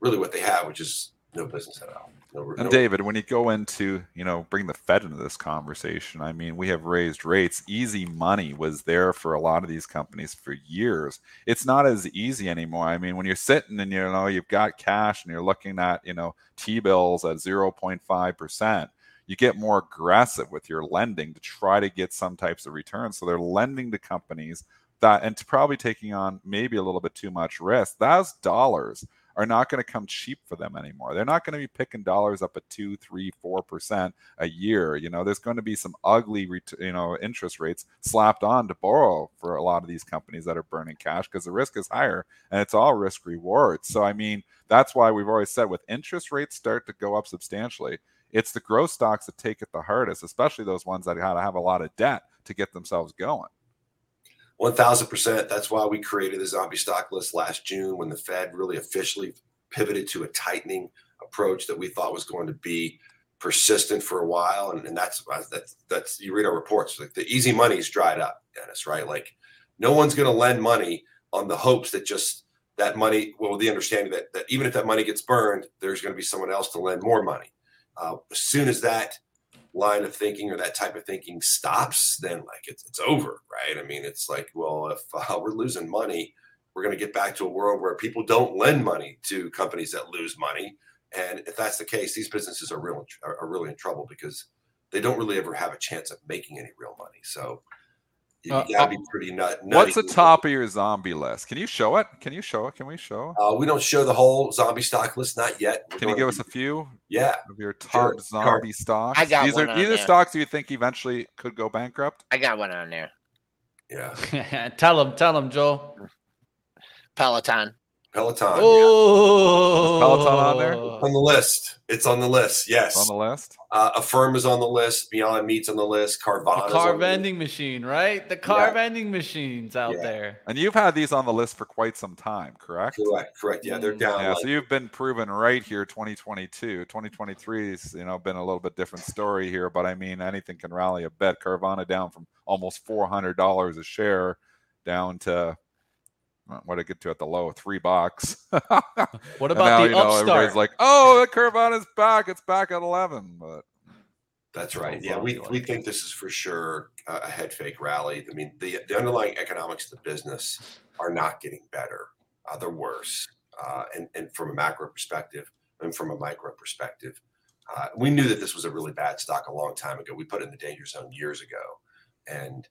really what they have, which is no business at all. No, and. David, when you go into, you know, bring the Fed into this conversation, I mean, we have raised rates. Easy money was there for a lot of these companies for years. It's not as easy anymore. I mean, when you're sitting and you know you've got cash and you're looking at, you know, T bills at 0.5 percent, you get more aggressive with your lending to try to get some types of returns. So they're lending to companies that, and probably taking on maybe a little bit too much risk. Those dollars are not going to come cheap for them anymore. They're not going to be picking dollars up at two, three, four percent a year. You know, there's going to be some ugly, you know, interest rates slapped on to borrow for a lot of these companies that are burning cash because the risk is higher and it's all risk reward. So I mean, that's why we've always said with interest rates start to go up substantially, it's the growth stocks that take it the hardest, especially those ones that gotta have a lot of debt to get themselves going. One thousand percent. That's why we created the zombie stock list last June when the Fed really officially pivoted to a tightening approach that we thought was going to be persistent for a while, and, and that's that's that's you read our reports. Like the easy money's dried up, Dennis. Right? Like no one's going to lend money on the hopes that just that money. Well, the understanding that that even if that money gets burned, there's going to be someone else to lend more money. Uh, as soon as that line of thinking or that type of thinking stops, then like it's, it's over, right? I mean, it's like, well, if uh, we're losing money, we're going to get back to a world where people don't lend money to companies that lose money. And if that's the case, these businesses are real are, are really in trouble because they don't really ever have a chance of making any real money. So you, Uh, gotta be pretty nut. What's the top of your zombie list? Can you show it? Can you show it? Can we show? Uh, we don't show the whole zombie stock list, not yet. We're Can you give to us a few Yeah, of your top Sure. zombie stocks? I got these one are on these are there. stocks you think eventually could go bankrupt. I got one on there. yeah. tell him, tell him, Joel. Peloton. Peloton. yeah. Oh, Peloton on there? On the list. It's on the list. Yes. on the list. Uh, Affirm is on the list. Beyond Meat's on the list. Carvana. The car vending machine, right? The car vending machines out Yeah. there. And you've had these on the list for quite some time, correct? Correct. Correct. Yeah, they're Mm. down. Yeah, like- so you've been proven right here 2022. 2023's, you know, been a little bit different story here, but I mean anything can rally a bet. Carvana down from almost $400 a share down to what did it get to at the low? 3 bucks. What about now, the you know, upstart? everybody's like, "Oh, the Carvana's back. It's back at 11." But That's right. Yeah, we, we think this is for sure a a head fake rally. I mean, the, the underlying economics of the business are not getting better. Uh, they're worse. Uh, and, and from a macro perspective and from a micro perspective, uh, we knew that this was a really bad stock a long time ago. We put it in the danger zone years ago. And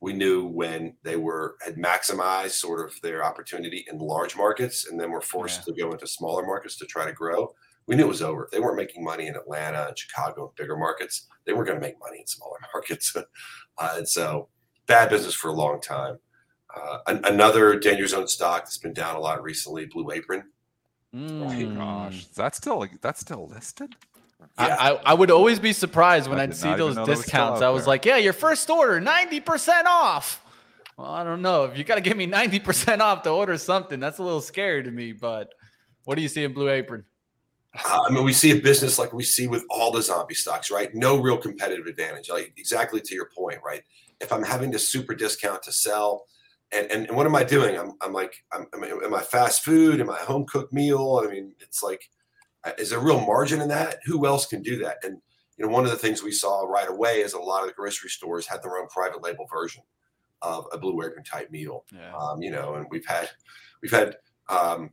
we knew when they were had maximized sort of their opportunity in large markets and then were forced to go into smaller markets to try to grow we knew it was over. If they weren't making money in Atlanta and Chicago and bigger markets, they weren't going to make money in smaller markets. uh, and so, bad business for a long time. Uh, an- another danger zone stock that's been down a lot recently, Blue Apron. Mm. gosh, that's still that's still listed. I, Yeah. I, I would always be surprised when I I'd see those know that was discounts. I was there. like, yeah, your first order, 90% off. Well, I don't know. If you got to give me 90% off to order something, that's a little scary to me. But what do you see in Blue Apron? Uh, I mean, we see a business like we see with all the zombie stocks, right? No real competitive advantage. Like exactly to your point, right? If I'm having to super discount to sell, and and, and what am I doing? I'm I'm like, I'm, am, I, am I fast food? Am I a home cooked meal? I mean, it's like, is there a real margin in that? Who else can do that? And you know, one of the things we saw right away is a lot of the grocery stores had their own private label version of a Blue Apron type meal Yeah. um, you know, and we've had we've had um,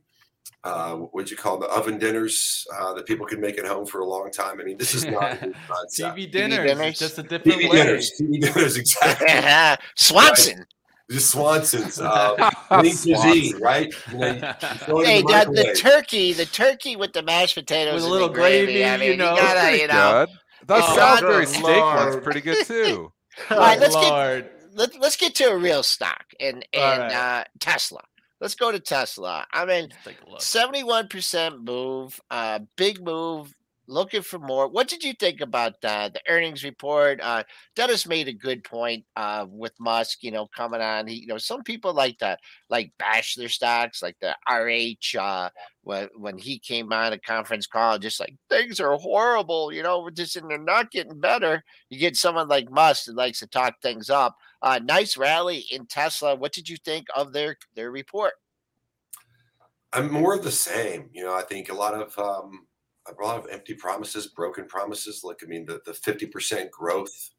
uh, what you call the oven dinners uh, that people can make at home for a long time. I mean, this is not a new. TV dinners, dinners. just a different TV way. dinners, TV dinners, exactly. Swanson. Just Swanson's, uh, lean cuisine, Swanson. right? You know, you- you throw it in Hey, the the, the turkey, the turkey with the mashed potatoes With a and little the gravy. gravy, I mean, you know. gotta, Pretty you know. good. That Oh, Salisbury good steak one's pretty good too. All right, let's get let, let's get to a real stock and and right. uh, Tesla. Let's go to Tesla. I mean, Let's take a look. seventy-one percent move, uh, big move. Looking for more. What did you think about uh, the earnings report? Uh, Dennis made a good point uh, with Musk. You know, coming on. He, you know, some people like to like bash their stocks, like the RH. Uh, when when he came on a conference call, just like things are horrible. You know, we're just and they're not getting better. You get someone like Musk that likes to talk things up. Uh, nice rally in Tesla. What did you think of their their report? I'm more of the same. You know, I think a lot of um, a lot of empty promises, broken promises. Like, I mean, the the fifty percent growth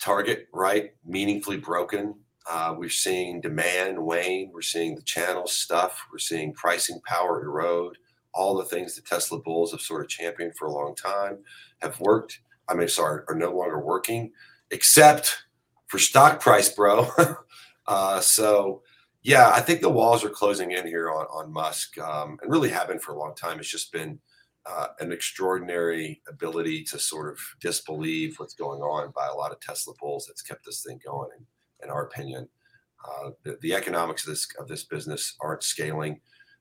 target, right? Meaningfully broken. Uh, we're seeing demand wane. We're seeing the channel stuff. We're seeing pricing power erode. All the things the Tesla bulls have sort of championed for a long time have worked. I mean, sorry, are no longer working, except for stock price, bro. uh, so yeah, I think the walls are closing in here on on Musk, um, and really have been for a long time. It's just been uh, an extraordinary ability to sort of disbelieve what's going on by a lot of Tesla bulls that's kept this thing going. In, in our opinion, uh, the, the economics of this of this business aren't scaling.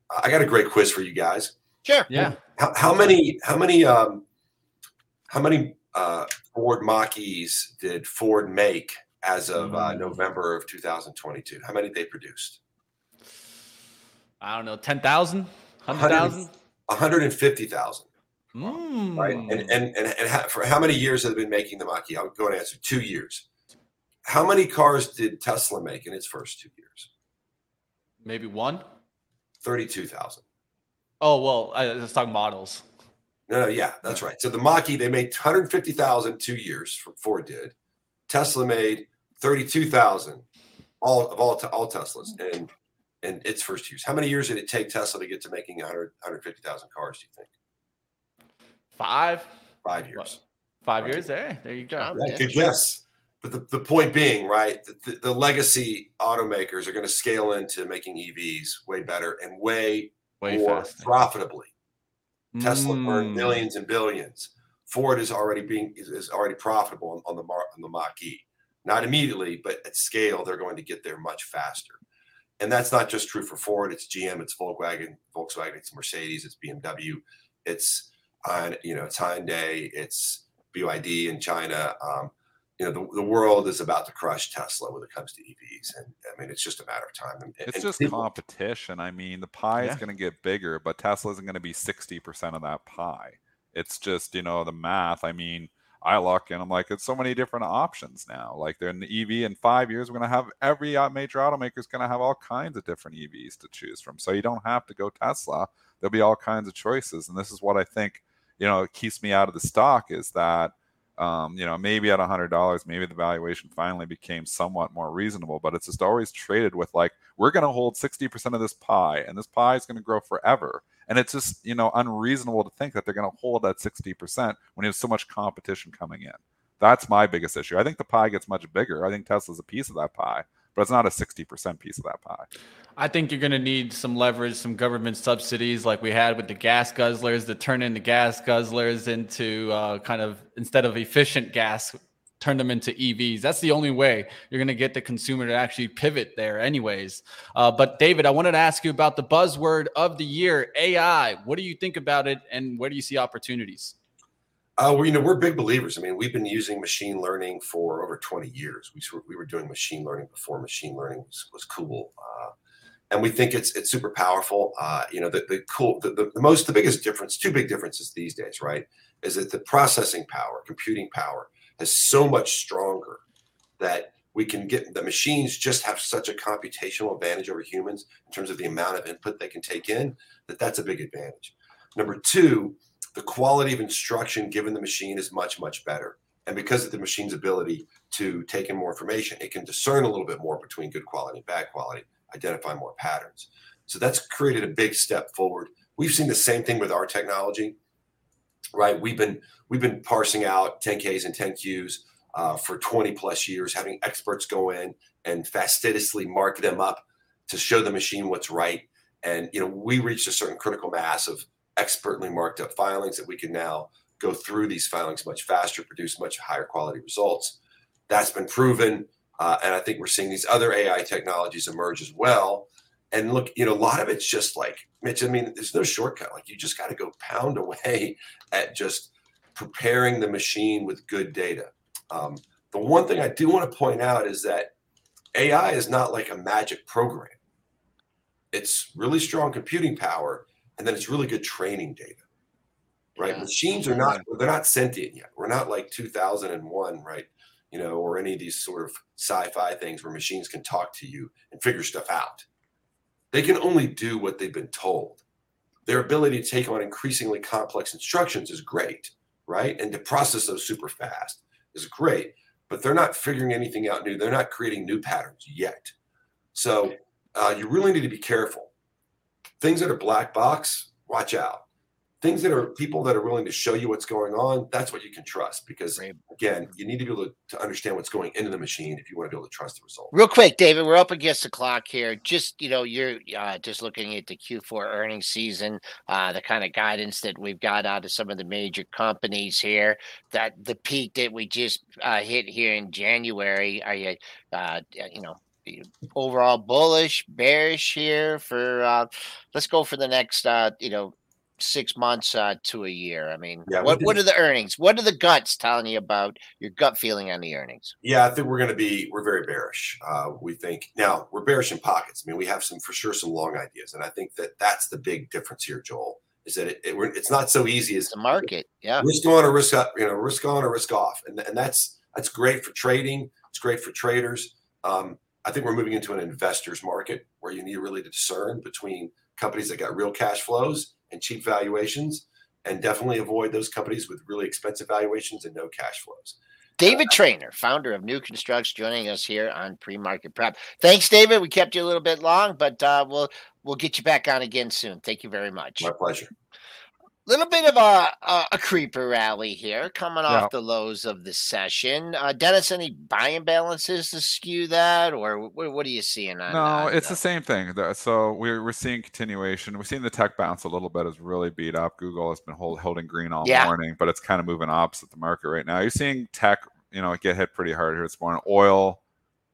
Uh, I got a great quiz for you guys. Sure. Yeah. How, how many how many um, how many uh, Ford Mach-E's did Ford make as of uh, Mm. November of 2022? How many they produced? I don't know, 10,000, 100,000? 150,000. Mm. Right. And and and, and how, for how many years have they been making the Mach-E? I'll go and answer. Two years. How many cars did Tesla make in its first two years? Maybe one? Thirty-two thousand. Oh, well, I was talking models. No, no, yeah, that's right. So the Mach-E they made 150,000 two years. Ford did. Tesla made 32,000 all of all all Teslas in in its first years. How many years did it take Tesla to get to making 100 150,000 cars? Do you think? Five? Five years. Five Right. years? There, there you go. Wow. Yeah, Yeah, good guess. But the, the point being, right, the, the, the legacy automakers are going to scale into making EVs way better and way, Way more faster. profitably. Tesla burned Mm. millions and billions. Ford is already being is, is already profitable on, on the Mar, on the Mach-E. Not immediately, but at scale, they're going to get there much faster. And that's not just true for Ford. It's GM, it's Volkswagen, Volkswagen, it's Mercedes, it's BMW, it's uh, you know, it's Hyundai, it's BYD in China. Um, you know, the, the world is about to crush Tesla when it comes to EVs, and I mean, it's just a matter of time. And, It's and just people- competition. I mean, the pie is going to get bigger, but Tesla isn't going to be 60% of that pie. It's just, you know, the math. I mean, I look and I'm like, it's so many different options now. Like they're in the EV in five years, we're going to have every major automaker is going to have all kinds of different EVs to choose from. So you don't have to go Tesla. There'll be all kinds of choices. And this is what I think, you know, keeps me out of the stock is that um, you know, maybe at hundred dollars, maybe the valuation finally became somewhat more reasonable, but it's just always traded with like, we're going to hold 60% of this pie and this pie is going to grow forever. And it's just, you know, unreasonable to think that they're going to hold that 60% when you have so much competition coming in. That's my biggest issue. I think the pie gets much bigger. I think Tesla's a piece of that pie, but it's not a 60% piece of that pie. I think you're going to need some leverage, some government subsidies like we had with the gas guzzlers to turn in the gas guzzlers into uh, kind of instead of efficient gas, turn them into EVs. That's the only way you're going to get the consumer to actually pivot there, anyways. Uh, but David, I wanted to ask you about the buzzword of the year, AI. What do you think about it, and where do you see opportunities? Uh, well, you know, we're big believers. I mean, we've been using machine learning for over 20 years. We, we were doing machine learning before machine learning was, was cool. Uh, and we think it's it's super powerful. Uh, you know, the, the cool, the, the, the most, the biggest difference, two big differences these days, right, is that the processing power, computing power, is so much stronger that we can get the machines just have such a computational advantage over humans in terms of the amount of input they can take in that that's a big advantage. Number two, the quality of instruction given the machine is much much better. And because of the machine's ability to take in more information it can discern a little bit more between good quality and bad quality identify more patterns. So that's created a big step forward. We've seen the same thing with our technology right? We've been we've been parsing out 10ks and 10qs uh, for 20 plus years having experts go in and fastidiously mark them up to show the machine what's right. And you know we reached a certain critical mass of expertly marked up filings that we can now go through these filings much faster, produce much higher quality results. That's been proven. Uh, and I think we're seeing these other AI technologies emerge as well. And look, you know, a lot of it's just like, Mitch, I mean, there's no shortcut. Like, you just got to go pound away at just preparing the machine with good data. Um, the one thing I do want to point out is that AI is not like a magic program, it's really strong computing power and then it's really good training data right? Yeah. machines are not they're not sentient yet. We're not like 2001 right? You know or any of these sort of sci-fi things where machines can talk to you and figure stuff out. They can only do what they've been told. Their ability to take on increasingly complex instructions is great right? And to process those super fast is great but they're not figuring anything out new. They're not creating new patterns yet. So uh, you really need to be careful things that are black box, watch out. Things that are people that are willing to show you what's going on, that's what you can trust. Because Right. again, you need to be able to, to understand what's going into the machine if you want to be able to trust the result. Real quick, David, we're up against the clock here. Just you know, you're uh, just looking at the Q4 earnings season, uh, the kind of guidance that we've got out of some of the major companies here. That the peak that we just uh, hit here in January. Are you, uh, you know, overall bullish, bearish here for? Uh, let's go for the next, uh, you know, six months uh, to a year. I mean, Yeah, what what are the earnings? What are the guts telling you about your gut feeling on the earnings? Yeah, I think we're going to be we're very bearish. Uh, we think now we're bearish in pockets. I mean, we have some for sure some long ideas, and I think that that's the big difference here, Joel. Is that it, it, we're, it's not so easy as the market. Yeah. risk on or risk up, you know, risk on or risk off, and and that's that's great for trading. It's great for traders. Um, I think we're moving into an investors market where you need really to discern between companies that got real cash flows and cheap valuations, and definitely avoid those companies with really expensive valuations and no cash flows. David Trainer, founder of New Constructs, joining us here on Pre-Market Prep. Thanks, David. We kept you a little bit long, but uh, we'll we'll get you back on again soon. Thank you very much. My pleasure. Little bit of a, a a creeper rally here, coming off Yeah. the lows of the session. Uh, Dennis, any buying balances to skew that, or what, what are you seeing on? No, on it's the- the same thing. So we're we're seeing continuation. We're seeing the tech bounce a little bit. Is really beat up. Google has been hold, holding green all Yeah. morning, but it's kind of moving opposite the market right now. You're seeing tech, you know, get hit pretty hard here this morning. Oil,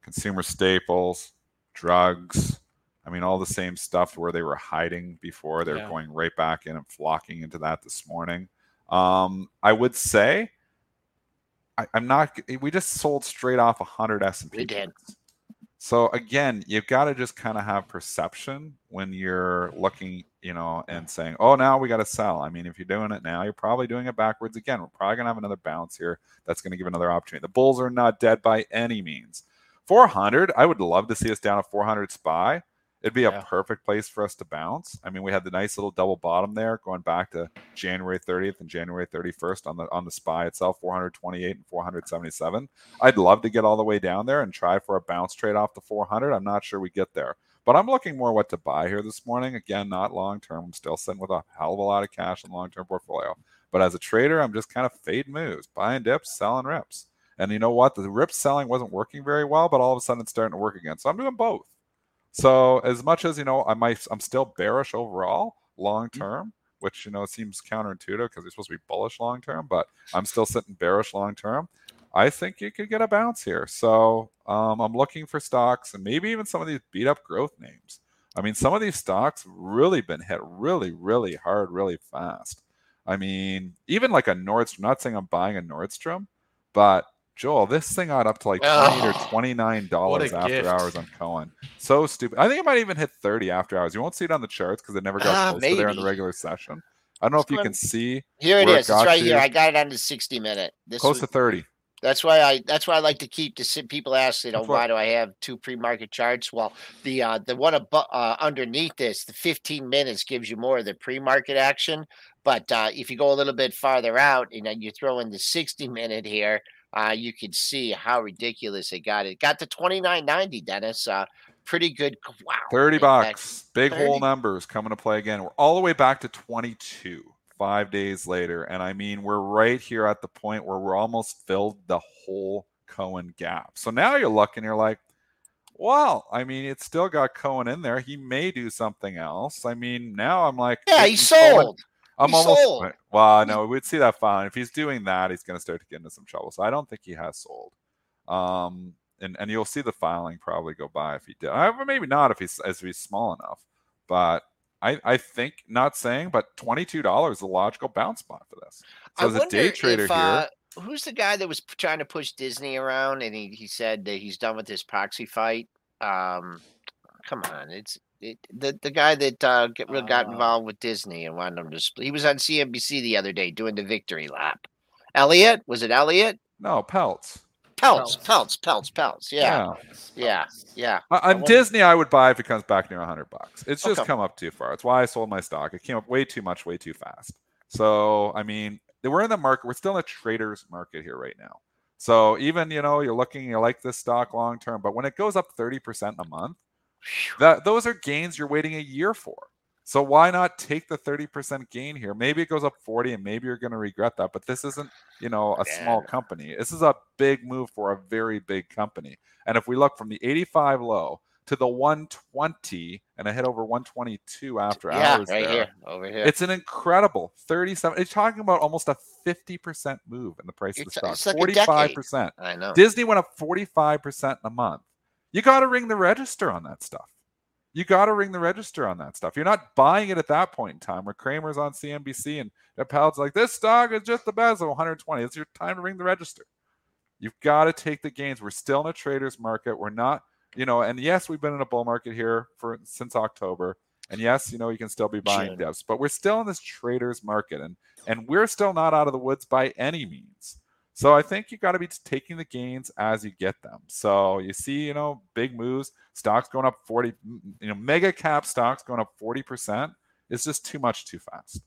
consumer staples, drugs. I mean, all the same stuff where they were hiding before. They're Yeah. going right back in and flocking into that this morning. Um, I would say, I, I'm not. We just sold straight off 100 S and P. We did. So again, you've got to just kind of have perception when you're looking, you know, and saying, "Oh, now we got to sell." I mean, if you're doing it now, you're probably doing it backwards again. We're probably gonna have another bounce here. That's going to give another opportunity. The bulls are not dead by any means. 400, I would love to see us down at 400 SPY. It'd be a perfect place for us to bounce. I mean, we had the nice little double bottom there, going back to January 30th and January 31st on the on the SPY itself, 428 and 477. I'd love to get all the way down there and try for a bounce trade off the 400. I'm not sure we get there, but I'm looking more what to buy here this morning. Again, not long term. I'm still sitting with a hell of a lot of cash in long term portfolio. But as a trader, I'm just kind of fade moves, buying dips, selling rips. And you know what? The rip selling wasn't working very well, but all of a sudden it's starting to work again. So I'm doing both. So as much as you know, I might I'm still bearish overall long term, which you know seems counterintuitive because you're supposed to be bullish long term, but I'm still sitting bearish long term. I think you could get a bounce here. So um, I'm looking for stocks and maybe even some of these beat up growth names. I mean, some of these stocks really been hit really, really hard, really fast. I mean, even like a Nordstrom. Not saying I'm buying a Nordstrom, but Joel, this thing got up to like twenty or Oh, twenty twenty nine dollars after gift. hours on Cohen. So stupid. I think it might even hit thirty after hours. You won't see it on the charts because it never got close to there in the regular session. I don't know if you Let's can see Here it is. It's got right you. here. I got it on the 60 minute. This close was, to thirty. that's why I that's why I like to keep the si- people ask, you know, why do I have two pre-market charts? Well, the uh the one above uh, underneath this, the 15 minutes gives you more of the pre-market action. But uh if you go a little bit farther out and then you throw in the 60 minute here, uh you can see how ridiculous it got. It got to 29.90, Dennis. Uh pretty good. Wow. 30 bucks. Big 30. hole numbers coming to play again. We're all the way back to 22 five days later. And I mean, we're right here at the point where we're almost filled the whole Cohen gap. So now you're looking, you're like, well, I mean, it's still got Cohen in there. He may do something else. I mean, now I'm like, Yeah, he sold. I'm almost sold. well, no, we'd see that fine. If he's doing that, he's going to start to get into some trouble. So I don't think he has sold. Um, and and you'll see the filing probably go by if he did. However, maybe not if he's as he's small enough. But I I think not saying, but twenty two dollars is a logical bounce spot for this. So I as a wonder day trader if, here, uh, who's the guy that was trying to push Disney around, and he, he said that he's done with this proxy fight. Um, come on, it's it, the the guy that uh, get, really got Uh, involved with Disney and wanted him to. He was on CNBC the other day doing the victory lap. Elliot was it Elliot? no Peltz. Pelts, Peltz. Pelts, Peltz, Peltz. Yeah, yeah, yeah. Uh, I on Disney, I would buy if it comes back near 100 bucks. It's just Okay. come up too far. It's why I sold my stock. It came up way too much, way too fast. So, I mean, we're in the market. We're still in a trader's market here right now. So, even, you know, you're looking, you like this stock long term, but when it goes up 30% a month, that those are gains you're waiting a year for. So why not take the 30% gain here? Maybe it goes up 40 and maybe you're going to regret that, but this isn't, you know, a small company. This is a big move for a very big company. And if we look from the 85 low to the 120 and a hit over 122 after yeah, hours right there, here, over here. it's an incredible 37. It's talking about almost a 50% move in the price It's- of the it's stock. like 45%. I know. Disney went up 45% in a month. You got to ring the register on that stuff. you got to ring the register on that stuff. You're not buying it at that point in time where Cramer's on CNBC and Powell's like, this stock is just the best of 120. It's your time to ring the register. You've got to take the gains. We're still in a trader's market. We're not, you know, and yes, we've been in a bull market here for since October. And yes, you know, you can still be buying dips, but we're still in this trader's market and and we're still not out of the woods by any means. So I think you got to be taking the gains as you get them. So you see, you know, big moves, stocks going up 40, you know, mega cap stocks going up 40%. It's just too much too fast.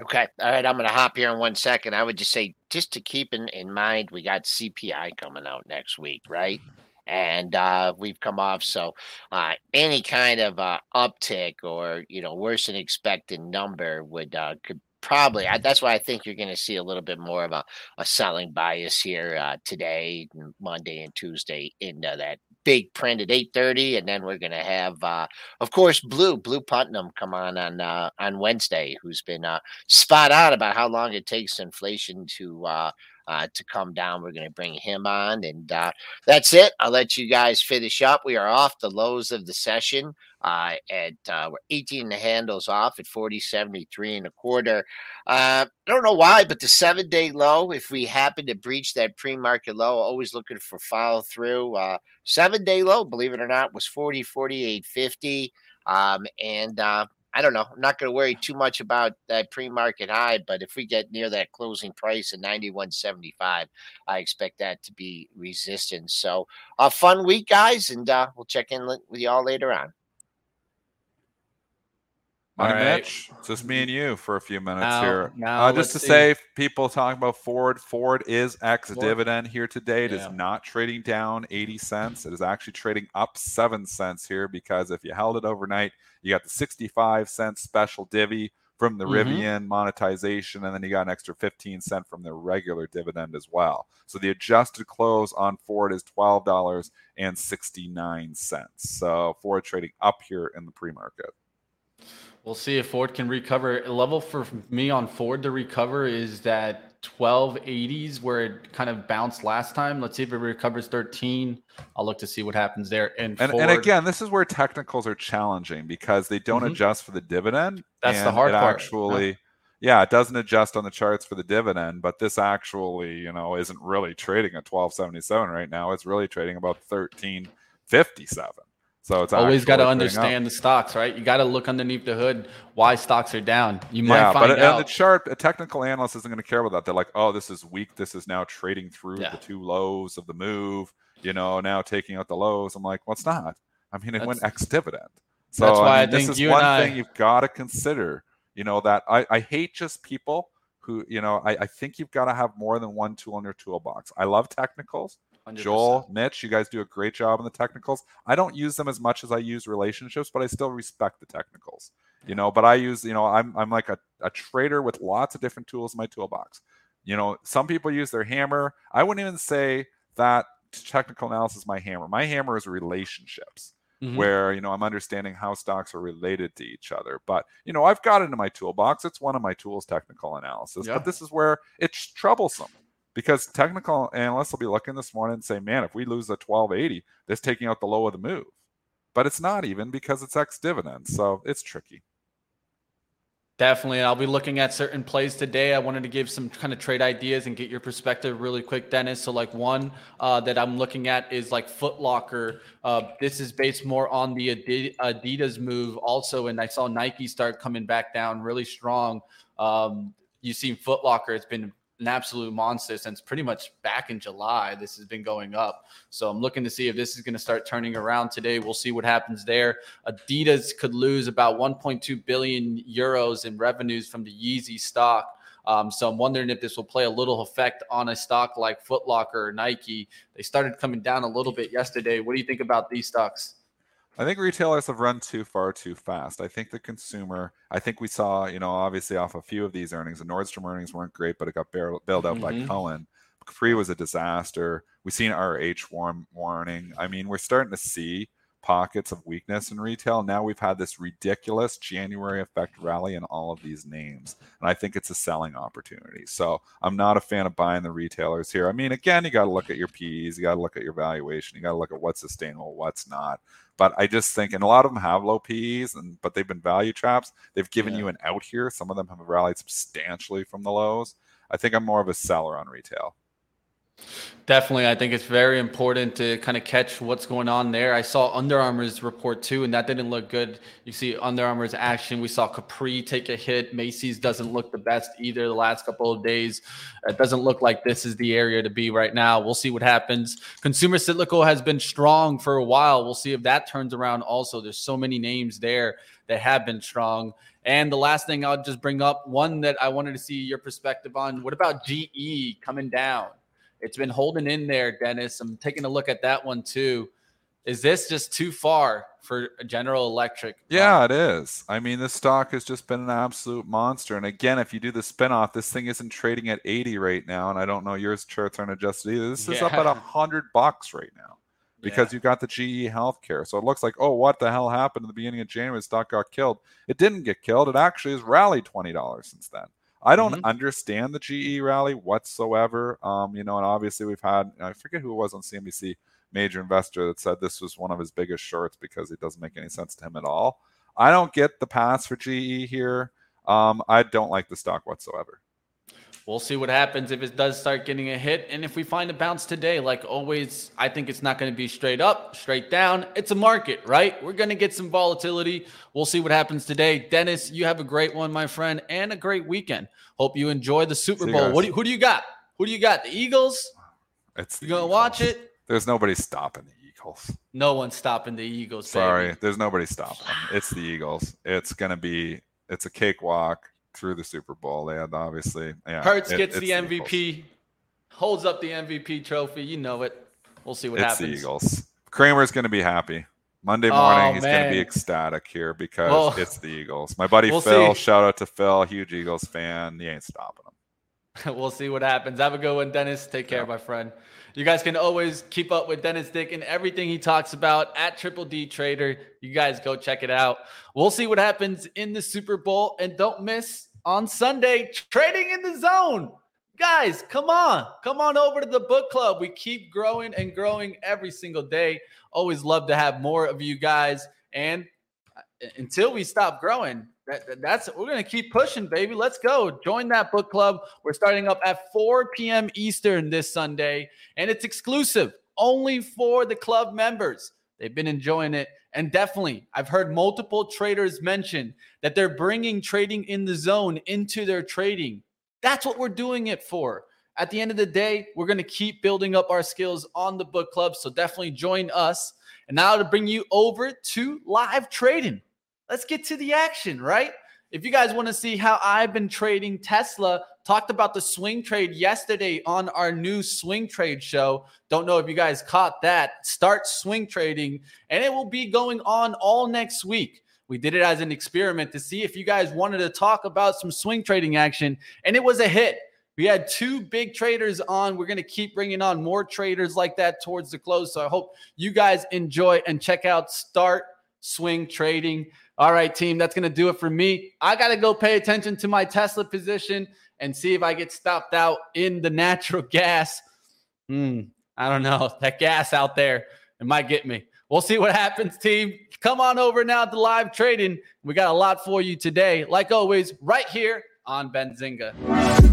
Okay. All right. I'm going to hop here in one second. I would just say, just to keep in, in mind, we got CPI coming out next week, right? And uh, we've come off. So uh, any kind of uh, uptick or, you know, worse than expected number would uh, could probably I, that's why I think you're going to see a little bit more of a, a selling bias here uh, today, Monday and Tuesday into that big print at 8:30, and then we're going to have, uh, of course, Blu Blu Putnam come on on uh, on Wednesday, who's been uh, spot on about how long it takes inflation to uh, to come down. We're going to bring him on, and uh, that's it. I'll let you guys finish up. We are off the lows of the session uh, at uh, we're 18 the handles off at 40.73 and a quarter. Uh, I don't know why, but the seven day low, if we happen to breach that pre market low, always looking for follow through. Uh, seven day low, believe it or not, was 40, 48.50. Um, and uh, I don't know. I'm not going to worry too much about that pre-market high, but if we get near that closing price of 91.75, I expect that to be resistance. So, a fun week, guys, and uh, we'll check in with y'all later on. Money right. Mitch, it's just me and you for a few minutes now, here. Now uh, just to see. say, people talking about Ford. Ford is ex dividend here today. It yeah. is not trading down 80 cents. It is actually trading up 7 cents here because if you held it overnight, you got the 65 cent special divvy from the mm-hmm. Rivian monetization, and then you got an extra 15 cent from the regular dividend as well. So the adjusted close on Ford is $12.69. So Ford trading up here in the pre market. We'll see if Ford can recover. A level for me on Ford to recover is that 1280s where it kind of bounced last time. Let's see if it recovers 13. I'll look to see what happens there. And and, Ford, and again, this is where technicals are challenging because they don't mm-hmm. adjust for the dividend. That's the hard part. Actually, yeah. yeah, it doesn't adjust on the charts for the dividend, but this actually, you know, isn't really trading at 1277 right now. It's really trading about 1357. So it's always got to understand the stocks, right? You got to look underneath the hood why stocks are down. You might yeah, find but out. the chart, a technical analyst isn't going to care about that. They're like, oh, this is weak. This is now trading through yeah. the two lows of the move. You know, now taking out the lows. I'm like, well, it's not. I mean, it that's, went ex dividend. So that's why I, mean, I this is one I, thing you've got to consider. You know that I, I hate just people who you know I, I think you've got to have more than one tool in your toolbox. I love technicals. 100%. Joel, Mitch, you guys do a great job on the technicals. I don't use them as much as I use relationships, but I still respect the technicals. You know, but I use, you know, I'm I'm like a, a trader with lots of different tools in my toolbox. You know, some people use their hammer. I wouldn't even say that technical analysis is my hammer. My hammer is relationships. Mm-hmm. where you know I'm understanding how stocks are related to each other. But you know I've got it in my toolbox. It's one of my tools, technical analysis. Yeah. But this is where it's troublesome because technical analysts will be looking this morning and say, man, if we lose the 1280, that's taking out the low of the move. But it's not even because it's ex dividend. So it's tricky. Definitely. I'll be looking at certain plays today. I wanted to give some kind of trade ideas and get your perspective really quick, Dennis. So, like one uh, that I'm looking at is like Footlocker. Uh, this is based more on the Adidas move also. And I saw Nike start coming back down really strong. Um, you've seen Footlocker. It's been an absolute monster since pretty much back in July. This has been going up. So I'm looking to see if this is going to start turning around today. We'll see what happens there. Adidas could lose about 1.2 billion euros in revenues from the Yeezy stock. Um, so I'm wondering if this will play a little effect on a stock like Footlocker or Nike. They started coming down a little bit yesterday. What do you think about these stocks? I think retailers have run too far too fast. I think the consumer, I think we saw, you know, obviously off a few of these earnings, the Nordstrom earnings weren't great, but it got bailed out mm-hmm. by Cohen. Capri was a disaster. We've seen RH warm warning. I mean, we're starting to see pockets of weakness in retail. Now we've had this ridiculous January effect rally in all of these names. And I think it's a selling opportunity. So I'm not a fan of buying the retailers here. I mean, again, you got to look at your PEs, you got to look at your valuation, you got to look at what's sustainable, what's not. But I just think, and a lot of them have low PEs, and but they've been value traps. They've given yeah. you an out here. Some of them have rallied substantially from the lows. I think I'm more of a seller on retail. Definitely. I think it's very important to kind of catch what's going on there. I saw Under Armour's report too, and that didn't look good. You see Under Armour's action. We saw Capri take a hit. Macy's doesn't look the best either the last couple of days. It doesn't look like this is the area to be right now. We'll see what happens. Consumer Cyclical has been strong for a while. We'll see if that turns around also. There's so many names there that have been strong. And the last thing I'll just bring up, one that I wanted to see your perspective on. What about GE coming down? It's been holding in there, Dennis. I'm taking a look at that one too. Is this just too far for General Electric? Yeah, it is. I mean, this stock has just been an absolute monster. And again, if you do the spinoff, this thing isn't trading at 80 right now. And I don't know yours charts aren't adjusted either. This yeah. is up at 100 bucks right now because yeah. you got the GE healthcare. So it looks like, oh, what the hell happened at the beginning of January? The stock got killed. It didn't get killed. It actually has rallied $20 since then. I don't mm-hmm. understand the GE rally whatsoever. Um, you know, and obviously we've had I forget who it was on CNBC, major investor that said this was one of his biggest shorts because it doesn't make any sense to him at all. I don't get the pass for GE here. Um, I don't like the stock whatsoever. We'll see what happens if it does start getting a hit. And if we find a bounce today, like always, I think it's not going to be straight up, straight down. It's a market, right? We're going to get some volatility. We'll see what happens today. Dennis, you have a great one, my friend, and a great weekend. Hope you enjoy the Super Bowl. What do you, who do you got? Who do you got? The Eagles? It's you going to watch it? There's nobody stopping the Eagles. No one's stopping the Eagles. Sorry, baby. there's nobody stopping them. It's the Eagles. It's going to be, it's a cakewalk through the Super Bowl. They had obviously yeah. Hurts it, gets the MVP, the holds up the MVP trophy. You know it. We'll see what it's happens. The Eagles. Cramer's going to be happy. Monday oh, morning, oh, he's going to be ecstatic here because well, it's the Eagles. My buddy we'll Phil, see. shout out to Phil, huge Eagles fan. He ain't stopping them. we'll see what happens. Have a good one, Dennis. Take care, yeah. my friend. You guys can always keep up with Dennis Dick and everything he talks about at Triple D Trader. You guys go check it out. We'll see what happens in the Super Bowl. And don't miss on Sunday, trading in the zone. Guys, come on. Come on over to the book club. We keep growing and growing every single day. Always love to have more of you guys. And uh, until we stop growing, that, that's we're gonna keep pushing, baby. Let's go. Join that book club. We're starting up at 4 p.m. Eastern this Sunday, and it's exclusive only for the club members. They've been enjoying it. And definitely, I've heard multiple traders mention that they're bringing trading in the zone into their trading. That's what we're doing it for. At the end of the day, we're going to keep building up our skills on the book club. So definitely join us. And now to bring you over to live trading. Let's get to the action, right? If you guys want to see how I've been trading Tesla, talked about the swing trade yesterday on our new swing trade show. Don't know if you guys caught that. Start swing trading, and it will be going on all next week. We did it as an experiment to see if you guys wanted to talk about some swing trading action, and it was a hit. We had two big traders on. We're going to keep bringing on more traders like that towards the close. So I hope you guys enjoy and check out Start Swing Trading. All right, team, that's going to do it for me. I got to go pay attention to my Tesla position and see if I get stopped out in the natural gas. Hmm, I don't know. That gas out there, it might get me. We'll see what happens, team. Come on over now to live trading. We got a lot for you today. Like always, right here on Benzinga.